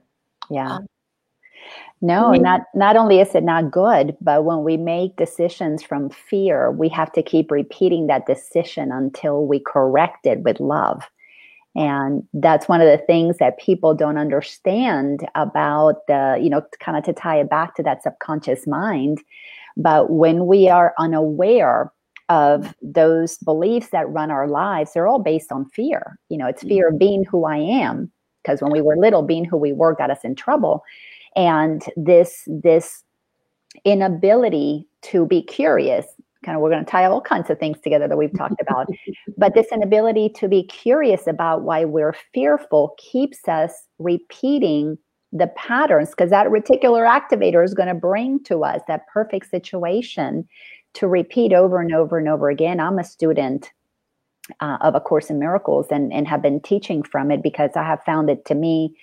Yeah. Um, no, not not only is it not good, but when we make decisions from fear, we have to keep repeating that decision until we correct it with love. And that's one of the things that people don't understand about the, you know, kind of to tie it back to that subconscious mind but when we are unaware of those beliefs that run our lives, they're all based on fear. You know, it's mm. fear of being who I am, because when we were little, being who we were got us in trouble. And this, this inability to be curious kind of we're going to tie all kinds of things together that we've talked about but this inability to be curious about why we're fearful keeps us repeating the patterns because that reticular activator is going to bring to us that perfect situation to repeat over and over and over again i'm a student uh, of a course in miracles and, and have been teaching from it because i have found it to me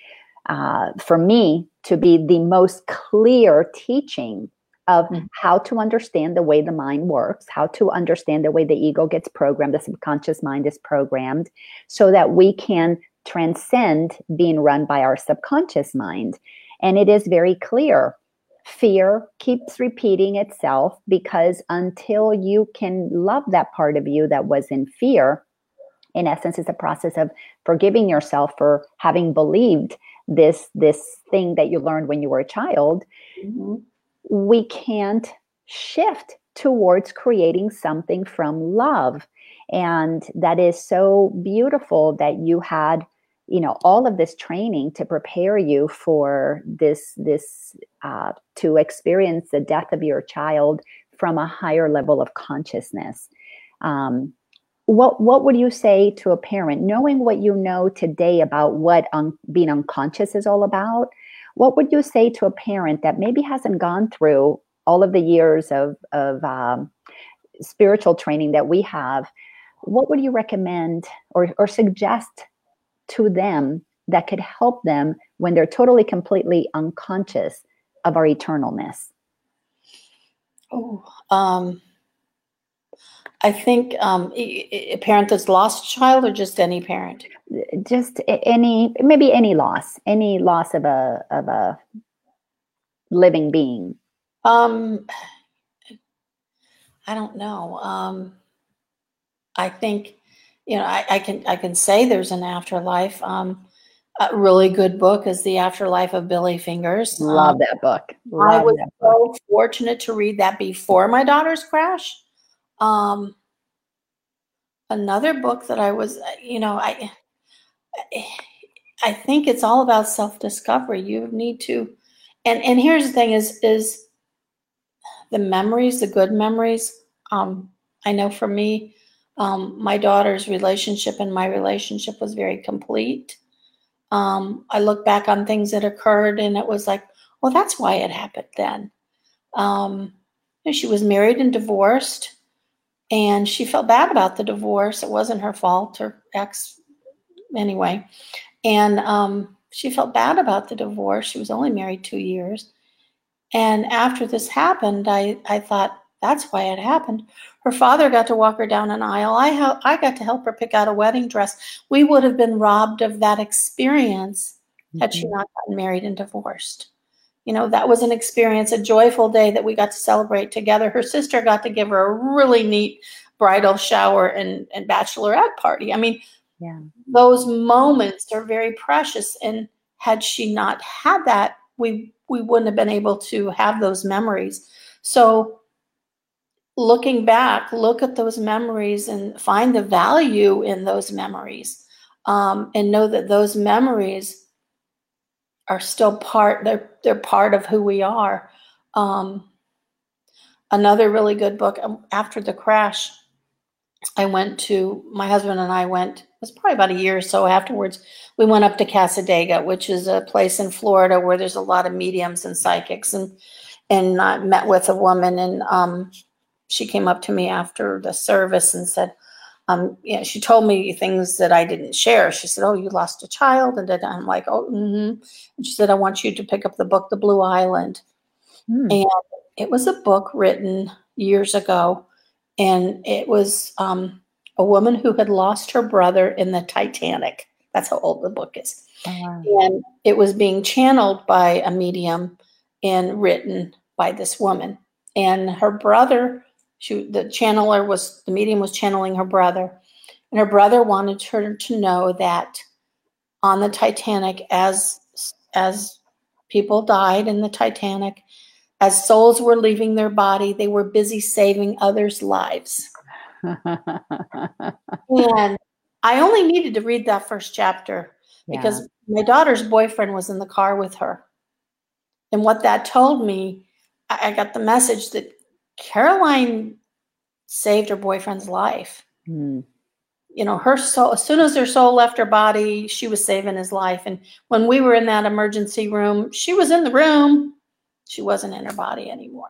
uh, for me to be the most clear teaching of mm-hmm. how to understand the way the mind works, how to understand the way the ego gets programmed, the subconscious mind is programmed, so that we can transcend being run by our subconscious mind. And it is very clear. Fear keeps repeating itself because until you can love that part of you that was in fear, in essence, it's a process of forgiving yourself for having believed this this thing that you learned when you were a child. Mm-hmm we can't shift towards creating something from love. And that is so beautiful that you had you know all of this training to prepare you for this this uh, to experience the death of your child from a higher level of consciousness um, what what would you say to a parent knowing what you know today about what un- being unconscious is all about what would you say to a parent that maybe hasn't gone through all of the years of, of um, spiritual training that we have? What would you recommend or, or suggest to them that could help them when they're totally, completely unconscious of our eternalness? Oh, um, I think um, a parent that's lost child, or just any parent. Just any, maybe any loss, any loss of a of a living being. Um, I don't know. Um, I think you know I, I can I can say there's an afterlife. Um, a really good book is The Afterlife of Billy Fingers. Love um, that book. Love I was so fortunate to read that before my daughter's crash. Um, another book that I was, you know, I, I think it's all about self discovery. You need to, and and here's the thing: is is the memories, the good memories. Um, I know for me, um, my daughter's relationship and my relationship was very complete. Um, I look back on things that occurred, and it was like, well, that's why it happened then. Um, she was married and divorced and she felt bad about the divorce. It wasn't her fault, her ex, anyway. And um, she felt bad about the divorce. She was only married two years. And after this happened, I, I thought, that's why it happened. Her father got to walk her down an aisle. I, ha- I got to help her pick out a wedding dress. We would have been robbed of that experience mm-hmm. had she mm-hmm. not gotten married and divorced you know, that was an experience, a joyful day that we got to celebrate together. Her sister got to give her a really neat bridal shower and, and bachelorette party. I mean, yeah. those moments are very precious. And had she not had that, we we wouldn't have been able to have those memories. So looking back, look at those memories and find the value in those memories. Um, and know that those memories are still part they're they're part of who we are um, another really good book um, after the crash i went to my husband and i went it was probably about a year or so afterwards we went up to Cassadaga which is a place in florida where there's a lot of mediums and psychics and and I met with a woman and um, she came up to me after the service and said um, know, she told me things that I didn't share. She said, "Oh, you lost a child," and I'm like, "Oh," mm-hmm. and she said, "I want you to pick up the book, The Blue Island," hmm. and it was a book written years ago, and it was um, a woman who had lost her brother in the Titanic. That's how old the book is, oh, wow. and it was being channeled by a medium and written by this woman, and her brother she the channeler was the medium was channeling her brother. And her brother wanted her to know that on the titanic as as people died in the titanic as souls were leaving their body they were busy saving others lives. And i only needed to read that first chapter yeah. because my daughter's boyfriend was in the car with her. And what that told me I got the message that Caroline saved her boyfriend's life. Mm. You know, her soul, as soon as her soul left her body, she was saving his life. And when we were in that emergency room, she was in the room, she wasn't in her body anymore.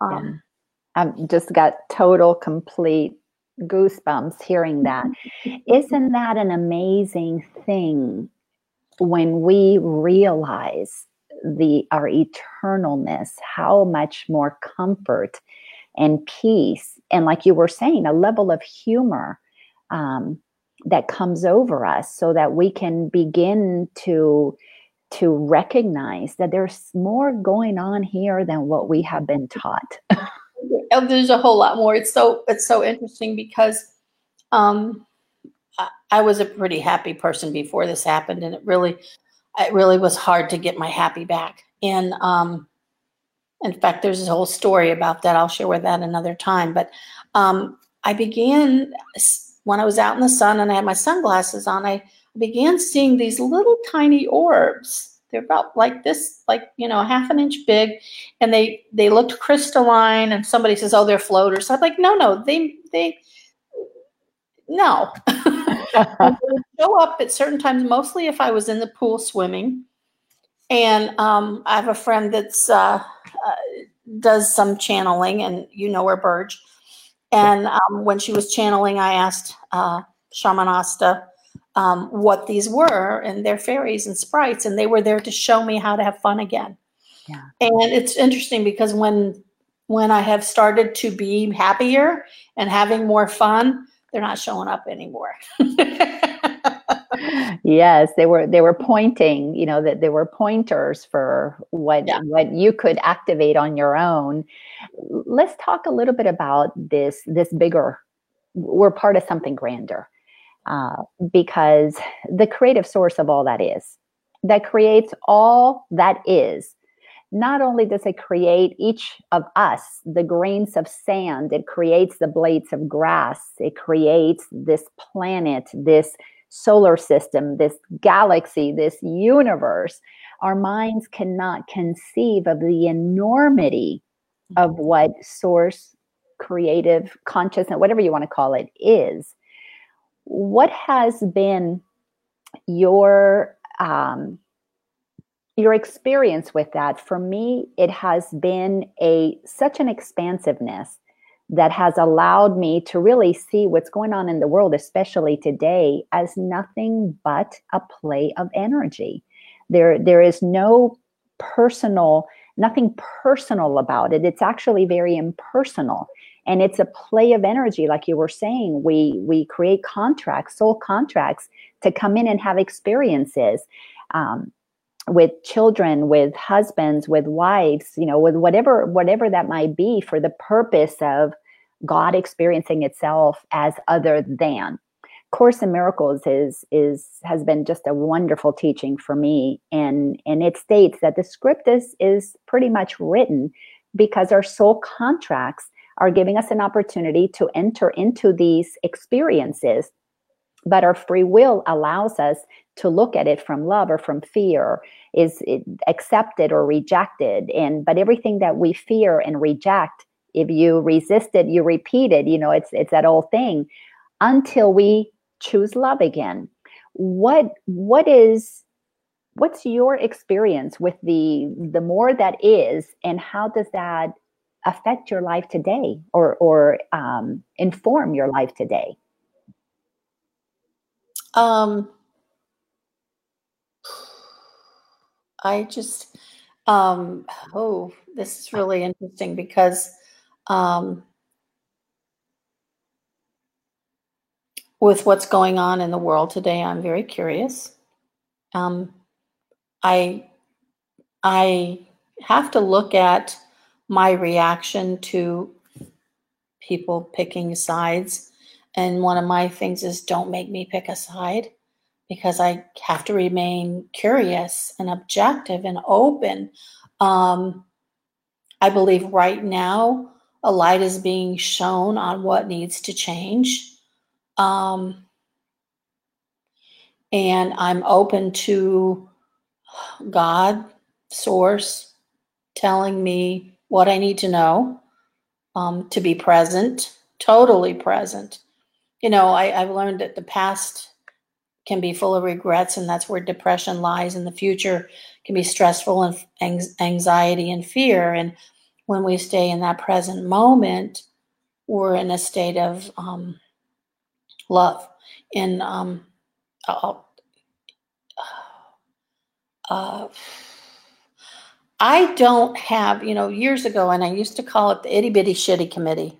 Um, yeah. I've just got total, complete goosebumps hearing that. Isn't that an amazing thing when we realize the our eternalness, how much more comfort and peace, and like you were saying, a level of humor um, that comes over us, so that we can begin to to recognize that there's more going on here than what we have been taught. Oh, there's a whole lot more. It's so it's so interesting because um, I, I was a pretty happy person before this happened, and it really it really was hard to get my happy back. And um, in fact, there's a whole story about that. I'll share with that another time. But um, I began when I was out in the sun and I had my sunglasses on. I began seeing these little tiny orbs. They're about like this, like you know, half an inch big, and they they looked crystalline. And somebody says, "Oh, they're floaters." I'm like, "No, no, they they." No. show up at certain times, mostly if I was in the pool swimming. And um, I have a friend that's uh, uh, does some channeling, and you know her, Burge. And um, when she was channeling, I asked uh, Shaman Asta um, what these were, and they're fairies and sprites, and they were there to show me how to have fun again. Yeah. And it's interesting because when when I have started to be happier and having more fun, they're not showing up anymore. yes, they were they were pointing, you know, that they were pointers for what yeah. what you could activate on your own. Let's talk a little bit about this this bigger we're part of something grander. Uh, because the creative source of all that is that creates all that is not only does it create each of us, the grains of sand, it creates the blades of grass, it creates this planet, this solar system, this galaxy, this universe. Our minds cannot conceive of the enormity of what source, creative, consciousness, whatever you want to call it, is. What has been your um, your experience with that for me it has been a such an expansiveness that has allowed me to really see what's going on in the world especially today as nothing but a play of energy. There there is no personal nothing personal about it. It's actually very impersonal. And it's a play of energy like you were saying. We we create contracts soul contracts to come in and have experiences. Um, with children with husbands with wives you know with whatever whatever that might be for the purpose of god experiencing itself as other than. Course in miracles is is has been just a wonderful teaching for me. And and it states that the script is is pretty much written because our soul contracts are giving us an opportunity to enter into these experiences but our free will allows us to look at it from love or from fear is accepted or rejected. And but everything that we fear and reject if you resist it you repeat it you know it's it's that old thing until we choose love again. What what is what's your experience with the the more that is and how does that affect your life today or or um, inform your life today um I just, um, oh, this is really interesting because um, with what's going on in the world today, I'm very curious. Um, I I have to look at my reaction to people picking sides, and one of my things is don't make me pick a side because I have to remain curious and objective and open. Um, I believe right now a light is being shown on what needs to change. Um, and I'm open to God, Source, telling me what I need to know, um, to be present, totally present. You know, I, I've learned that the past can be full of regrets, and that's where depression lies. And the future can be stressful and anxiety and fear. And when we stay in that present moment, we're in a state of um, love. and um, uh, uh, I don't have, you know, years ago, and I used to call it the itty bitty shitty committee.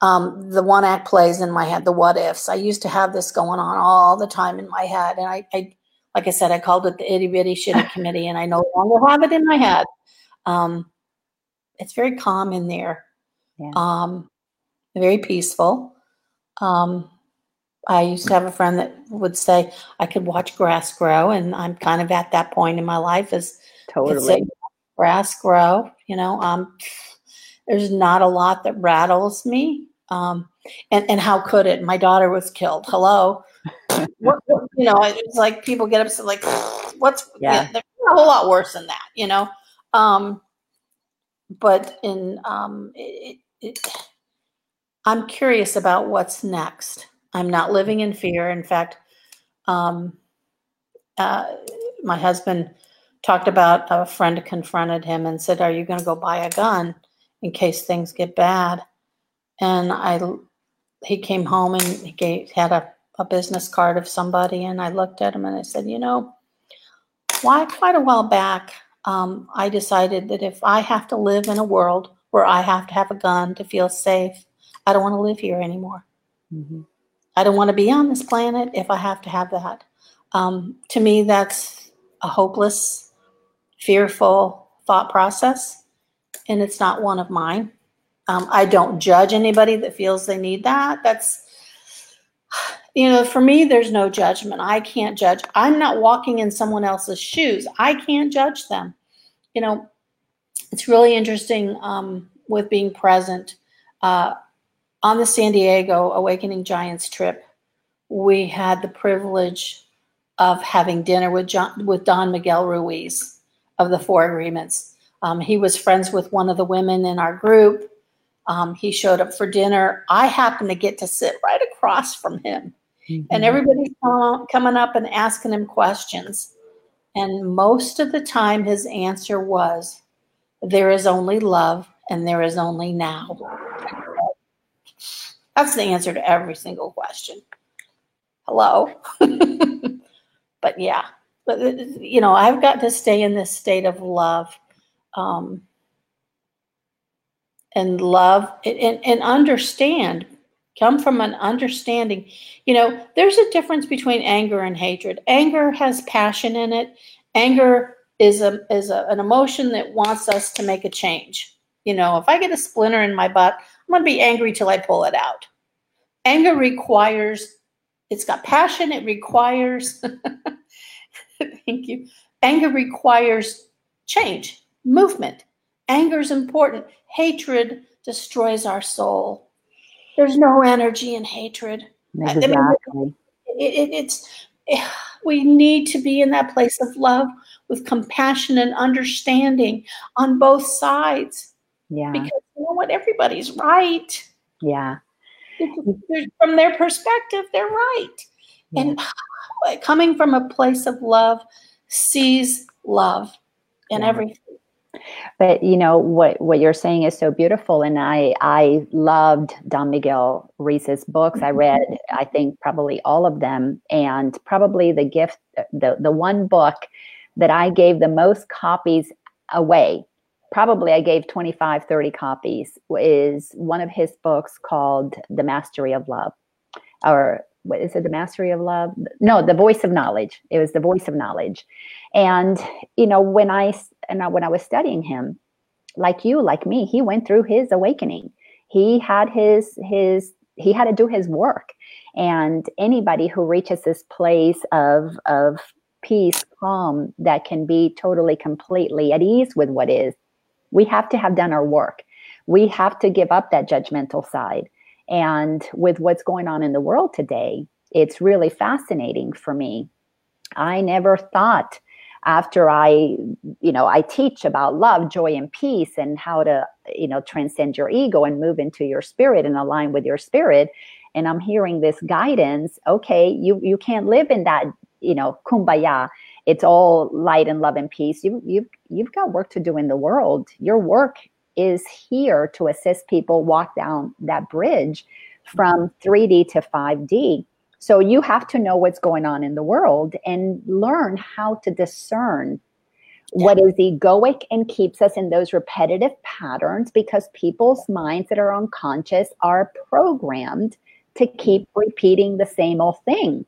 Um, the one act plays in my head, the what ifs. I used to have this going on all the time in my head. And I, I like I said, I called it the itty bitty shitty committee, and I no longer have it in my head. Um, it's very calm in there, yeah. um, very peaceful. Um, I used to have a friend that would say I could watch grass grow, and I'm kind of at that point in my life as totally grass grow. You know, um, there's not a lot that rattles me. Um, and and how could it? My daughter was killed. Hello, what, what, you know, it's like people get upset. Like, what's yeah? yeah a whole lot worse than that. You know, um, but in um, it, it, I'm curious about what's next. I'm not living in fear. In fact, um, uh, my husband talked about a friend confronted him and said, "Are you going to go buy a gun in case things get bad?" And I, he came home and he gave, had a, a business card of somebody, and I looked at him and I said, "You know, why? Quite a while back, um, I decided that if I have to live in a world where I have to have a gun to feel safe, I don't want to live here anymore. Mm-hmm. I don't want to be on this planet if I have to have that. Um, to me, that's a hopeless fearful thought process, and it's not one of mine. Um, I don't judge anybody that feels they need that. That's, you know, for me, there's no judgment. I can't judge. I'm not walking in someone else's shoes. I can't judge them. You know, it's really interesting um, with being present. Uh, on the San Diego Awakening Giants trip, we had the privilege of having dinner with John, with Don Miguel Ruiz of the four agreements. Um, he was friends with one of the women in our group. Um, he showed up for dinner. I happened to get to sit right across from him. Mm-hmm. And everybody's coming up and asking him questions. And most of the time, his answer was, There is only love and there is only now. That's the answer to every single question. Hello. but yeah, but uh, you know i've got to stay in this state of love um, and love and, and understand come from an understanding. You know there's a difference between anger and hatred. Anger has passion in it. Anger is a is a, an emotion that wants us to make a change. You know if i get a splinter in my butt i'm going to be angry till i pull it out. Anger requires it's got passion it requires Thank you. Anger requires change, movement. Anger is important. Hatred destroys our soul. There's no energy in hatred. Exactly. I mean, it, it, it's we need to be in that place of love with compassion and understanding on both sides. Yeah. Because you know what? Everybody's right. Yeah. From their perspective, they're right. Yeah. And coming from a place of love sees love in yeah. everything but you know what what you're saying is so beautiful and i i loved don miguel ruiz's books. I mm-hmm. read i think probably all of them and probably the gift the the one book that i gave the most copies away probably i gave 25 30 copies is one of his books called the mastery of love or what is it the mastery of love? No the voice of knowledge. It was the voice of knowledge. And you know when i and when i was studying him like you like me he went through his awakening. He had his his he had to do his work. And anybody who reaches this place of of peace calm that can be totally completely at ease with what is we have to have done our work. We have to give up that judgmental side. And with what's going on in the world today, it's really fascinating for me. I never thought after I, you know, I teach about love, joy, and peace and how to, you know, transcend your ego and move into your spirit and align with your spirit. And I'm hearing this guidance. Okay, you you can't live in that, you know, kumbaya. It's all light and love and peace. You you've you've got work to do in the world. Your work is here to assist people walk down that bridge from 3D to 5D. So you have to know what's going on in the world and learn how to discern what is egoic and keeps us in those repetitive patterns because people's minds that are unconscious are programmed to mm-hmm. keep repeating the same old thing.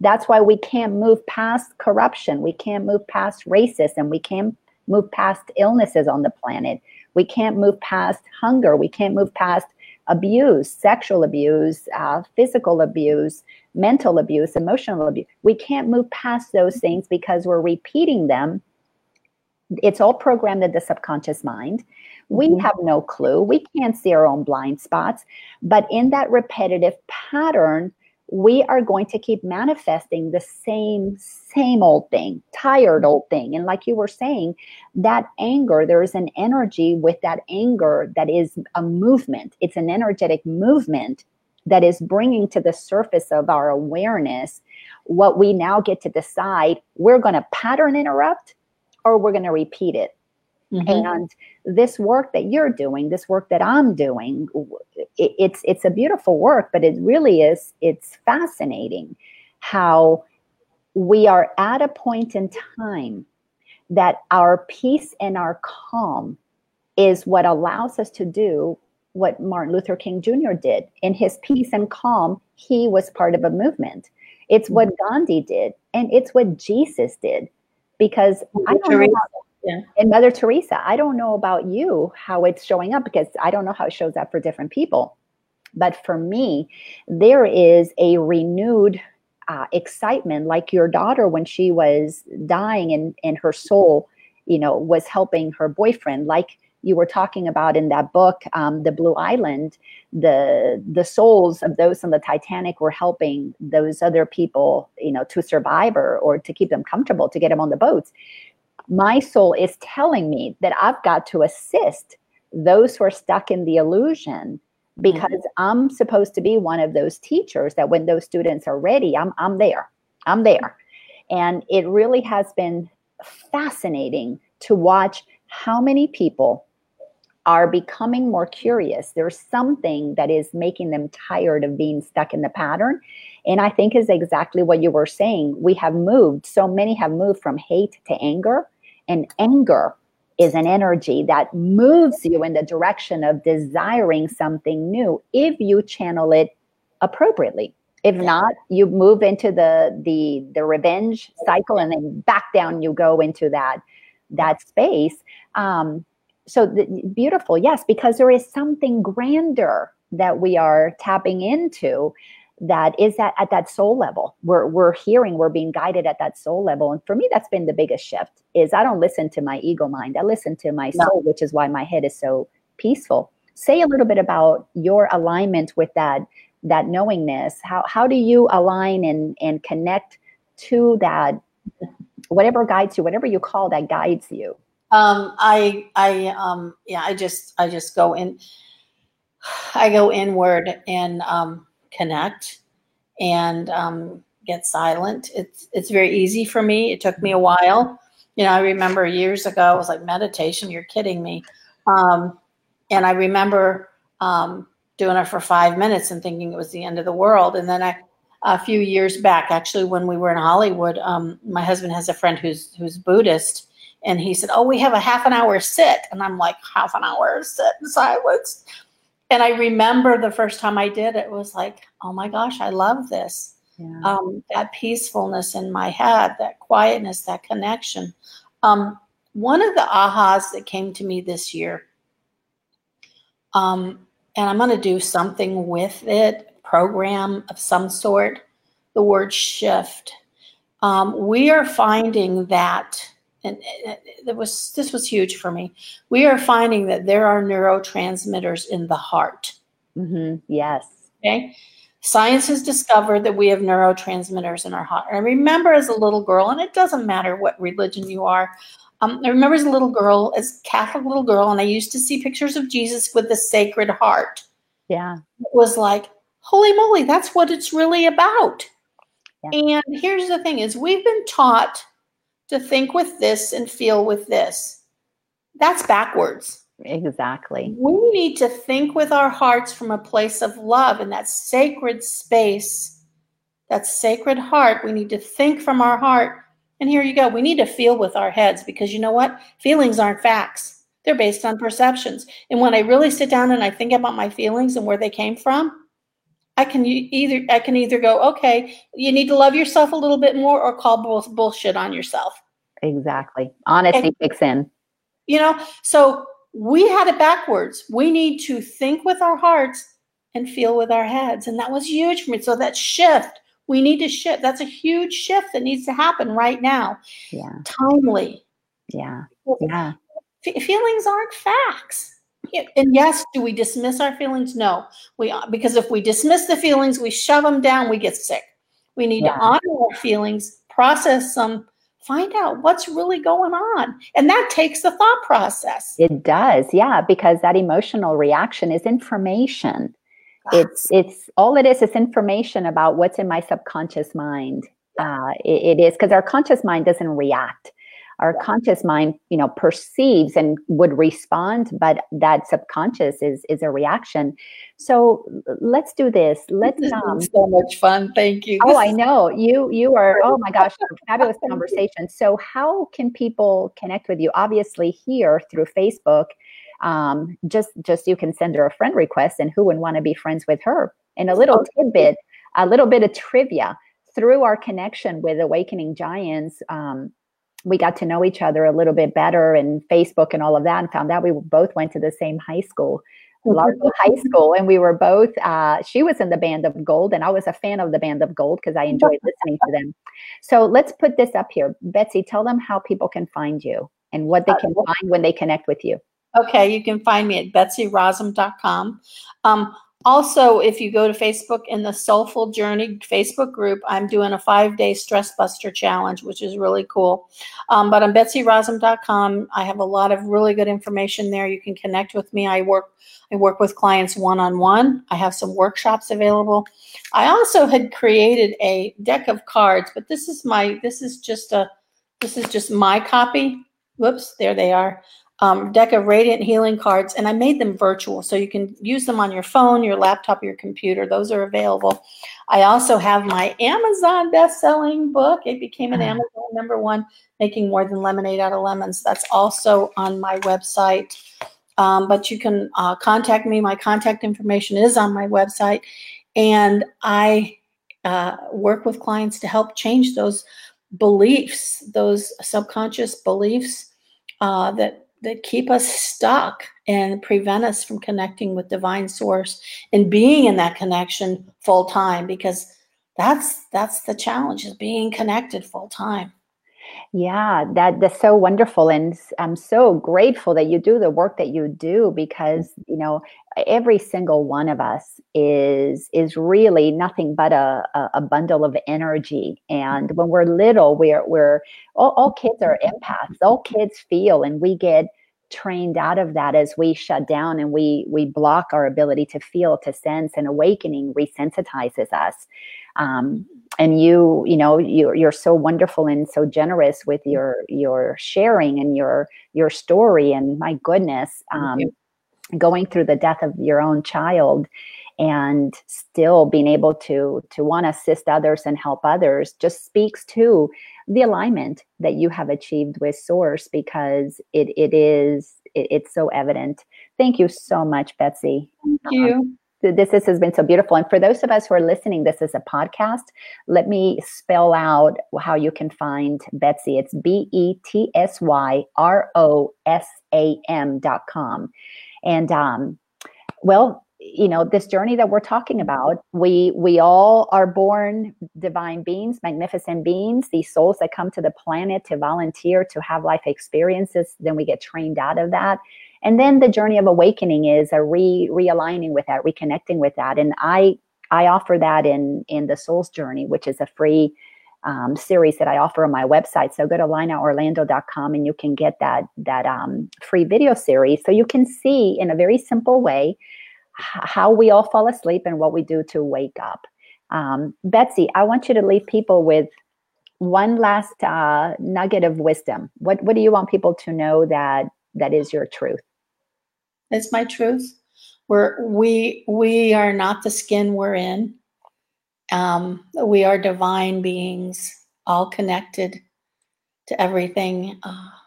That's why we can't move past corruption. We can't move past racism. We can't move past illnesses on the planet. We can't move past hunger. We can't move past abuse, sexual abuse, uh, physical abuse, mental abuse, emotional abuse. We can't move past those things because we're repeating them. It's all programmed in the subconscious mind. We mm-hmm. have no clue. We can't see our own blind spots. But in that repetitive pattern, we are going to keep manifesting the same same old thing tired old thing. And like you were saying that anger there's an energy with that anger that is a movement. It's an energetic movement that is bringing to the surface of our awareness what we now get to decide we're going to pattern interrupt or we're going to repeat it Mm-hmm. And this work that you're doing, this work that I'm doing, it, it's it's a beautiful work, but it really is it's fascinating how we are at a point in time that our peace and our calm is what allows us to do what Martin Luther King Jr. did. In his peace and calm, he was part of a movement. It's what mm-hmm. Gandhi did, and it's what Jesus did. Because I don't know yeah. And Mother Teresa, I don't know about you how it's showing up because I don't know how it shows up for different people. But for me, there is a renewed uh, excitement, like your daughter when she was dying and, and her soul, you know, was helping her boyfriend, like you were talking about in that book, um, The Blue Island, the the souls of those on the Titanic were helping those other people, you know, to survive or, or to keep them comfortable, to get them on the boats my soul is telling me that I've got to assist those who are stuck in the illusion because mm-hmm. I'm supposed to be one of those teachers that when those students are ready, I'm, I'm there. I'm there. And it really has been fascinating to watch how many people are becoming more curious. There's something that is making them tired of being stuck in the pattern. And I think is exactly what you were saying. We have moved, so many have moved from hate to anger and anger is an energy that moves you in the direction of desiring something new if you channel it appropriately. If not, you move into the the the revenge cycle, and then back down you go into that that space. Um, so the, beautiful, yes, because there is something grander that we are tapping into that is that at that soul level. We're, we're hearing we're being guided at that soul level. And for me that's been the biggest shift is i don't listen to my ego mind. I listen to my no. soul which is why my head is so peaceful. Say a little bit about your alignment with that that knowingness. How how do you align and and connect to that whatever guides you whatever you call that guides you? Um i i um yeah i just i just go in i go inward and um connect and um, get silent. It's it's very easy for me. It took me a while. You know, I remember years ago, it was like meditation. You're kidding me. Um, and I remember um, doing it for five minutes and thinking it was the end of the world. And then I, a few years back, actually, when we were in Hollywood, um, my husband has a friend who's who's Buddhist, and he said, "Oh, we have a half an hour sit," and I'm like, "Half an hour sit in silence." And I remember the first time I did it was like, oh my gosh, I love this. Yeah. Um, that peacefulness in my head, that quietness, that connection. Um, one of the ahas that came to me this year, um, and I'm going to do something with it, program of some sort, the word shift. Um, we are finding that and it was this was huge for me. We are finding that there are neurotransmitters in the heart. Mm-hmm. Yes. Okay. Science has discovered that we have neurotransmitters in our heart. I remember as a little girl, and it doesn't matter what religion you are. Um, I remember as a little girl, as Catholic little girl, and I used to see pictures of Jesus with the Sacred Heart. Yeah, it was like, holy moly, that's what it's really about. Yeah. And here's the thing: is we've been taught to think with this and feel with this. That's backwards. Exactly. We need to think with our hearts from a place of love in that sacred space, that sacred heart. We need to think from our heart. And here you go. We need to feel with our heads because you know what? Feelings aren't facts. They're based on perceptions. And when I really sit down and I think about my feelings and where they came from, I can either I can either go, okay, you need to love yourself a little bit more, or call bull- bullshit on yourself. Exactly. Honesty kicks in. You know, so we had it backwards. We need to think with our hearts and feel with our heads. And that was huge for me. So that shift, we need to shift. That's a huge shift that needs to happen right now. Yeah. Timely. Yeah. Yeah. F- feelings aren't facts. And yes, do we dismiss our feelings? No. We because if we dismiss the feelings, we shove them down, we get sick. We need yeah. to honor our feelings, process them, find out what's really going on. And that takes the thought process. It does, yeah, because that emotional reaction is information. It's it's all it is is information about what's in my subconscious mind. Uh, it, it is because our conscious mind doesn't react our conscious mind you know perceives and would respond but that subconscious is is a reaction. So let's do this. Let's um, so much fun. Thank you. Oh i know. You you are oh my gosh fabulous conversation. So how can people connect with you? Obviously here through facebook um, just just you can send her a friend request and who would want to be friends with her? And a little tidbit a little bit of trivia. Through our connection with awakening giants um, we got to know each other a little bit better and Facebook and all of that and found out we both went to the same high school. Largo High School, and we were both. Uh, she was in the Band of Gold, and I was a fan of the Band of Gold because I enjoyed listening to them. So let's put this up here, Betsy. Tell them how people can find you and what they can find when they connect with you. Okay, you can find me at betsyrosam.com. Um, also, if you go to Facebook in the Soulful Journey Facebook group, I'm doing a five day stress buster challenge, which is really cool. Um, but on betsyrosam.com, I have a lot of really good information there. You can connect with me. I work I work with clients one on one. I have some workshops available. I also had created a deck of cards, but this is my this is just a this is just my copy. Whoops, there they are um, deck of radiant healing cards, and I made them virtual so you can use them on your phone, your laptop, your computer. Those are available. I also have my Amazon best-selling book. It became an mm-hmm. Amazon number one, making more than lemonade out of lemons. That's also on my website. Um, but you can uh, contact me. My contact information is on my website, and I uh, work with clients to help change those beliefs, those subconscious beliefs uh, that that keep us stuck and prevent us from connecting with divine source and being in that connection full time because that's that's the challenge is being connected full time yeah, that that's so wonderful, and I'm so grateful that you do the work that you do because you know every single one of us is is really nothing but a a bundle of energy. And when we're little, we're we're all, all kids are empaths. All kids feel, and we get trained out of that as we shut down and we we block our ability to feel to sense and awakening resensitizes us um, and you you know you, you're so wonderful and so generous with your your sharing and your your story and my goodness um, going through the death of your own child and still being able to to want to assist others and help others just speaks to the alignment that you have achieved with source because it it is it, it's so evident. Thank you so much betsy. Thank you. um, this, this has been so beautiful. And for those of us who are listening, this is a podcast. Let me spell out how you can find Betsy. It's B E T S Y R O S A M dot com. And um, well, you know this journey that we're talking about we we all are born divine beings magnificent beings these souls that come to the planet to volunteer to have life experiences then we get trained out of that and then the journey of awakening is a re realigning with that, reconnecting with that. And I I offer that in in the Soul's Journey, which is a free um, series that I offer on my website. So go to linaorlando.com and you can get that that um, free video series, so you can see in a very simple way how we all fall asleep and what we do to wake up. Um, Betsy, I want you to leave people with one last uh, nugget of wisdom. What what do you want people to know that that is your truth? It's my truth. We're we we are not the skin we're in. Um, we are divine beings, all connected to everything. Uh.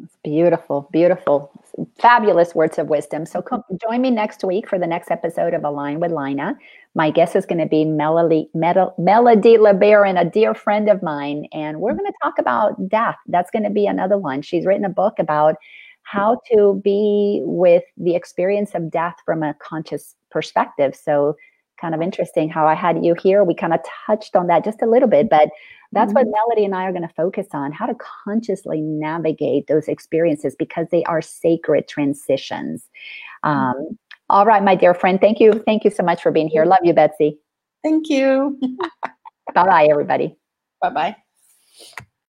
It's beautiful, beautiful, fabulous words of wisdom. So come, join me next week for the next episode of Align with Lina. My guest is going to be Melody, Melody LeBaron, a dear friend of mine, and we're going to talk about death. That's going to be another one. She's written a book about how to be with the experience of death from a conscious perspective. So, kind of interesting how I had you here. We kind of touched on that just a little bit, but that's mm-hmm. what Melody and I are going to focus on how to consciously navigate those experiences because they are sacred transitions. Mm-hmm. Um, all right, my dear friend. Thank you. Thank you so much for being here. Love you, Betsy. Thank you. bye bye, everybody. Bye bye.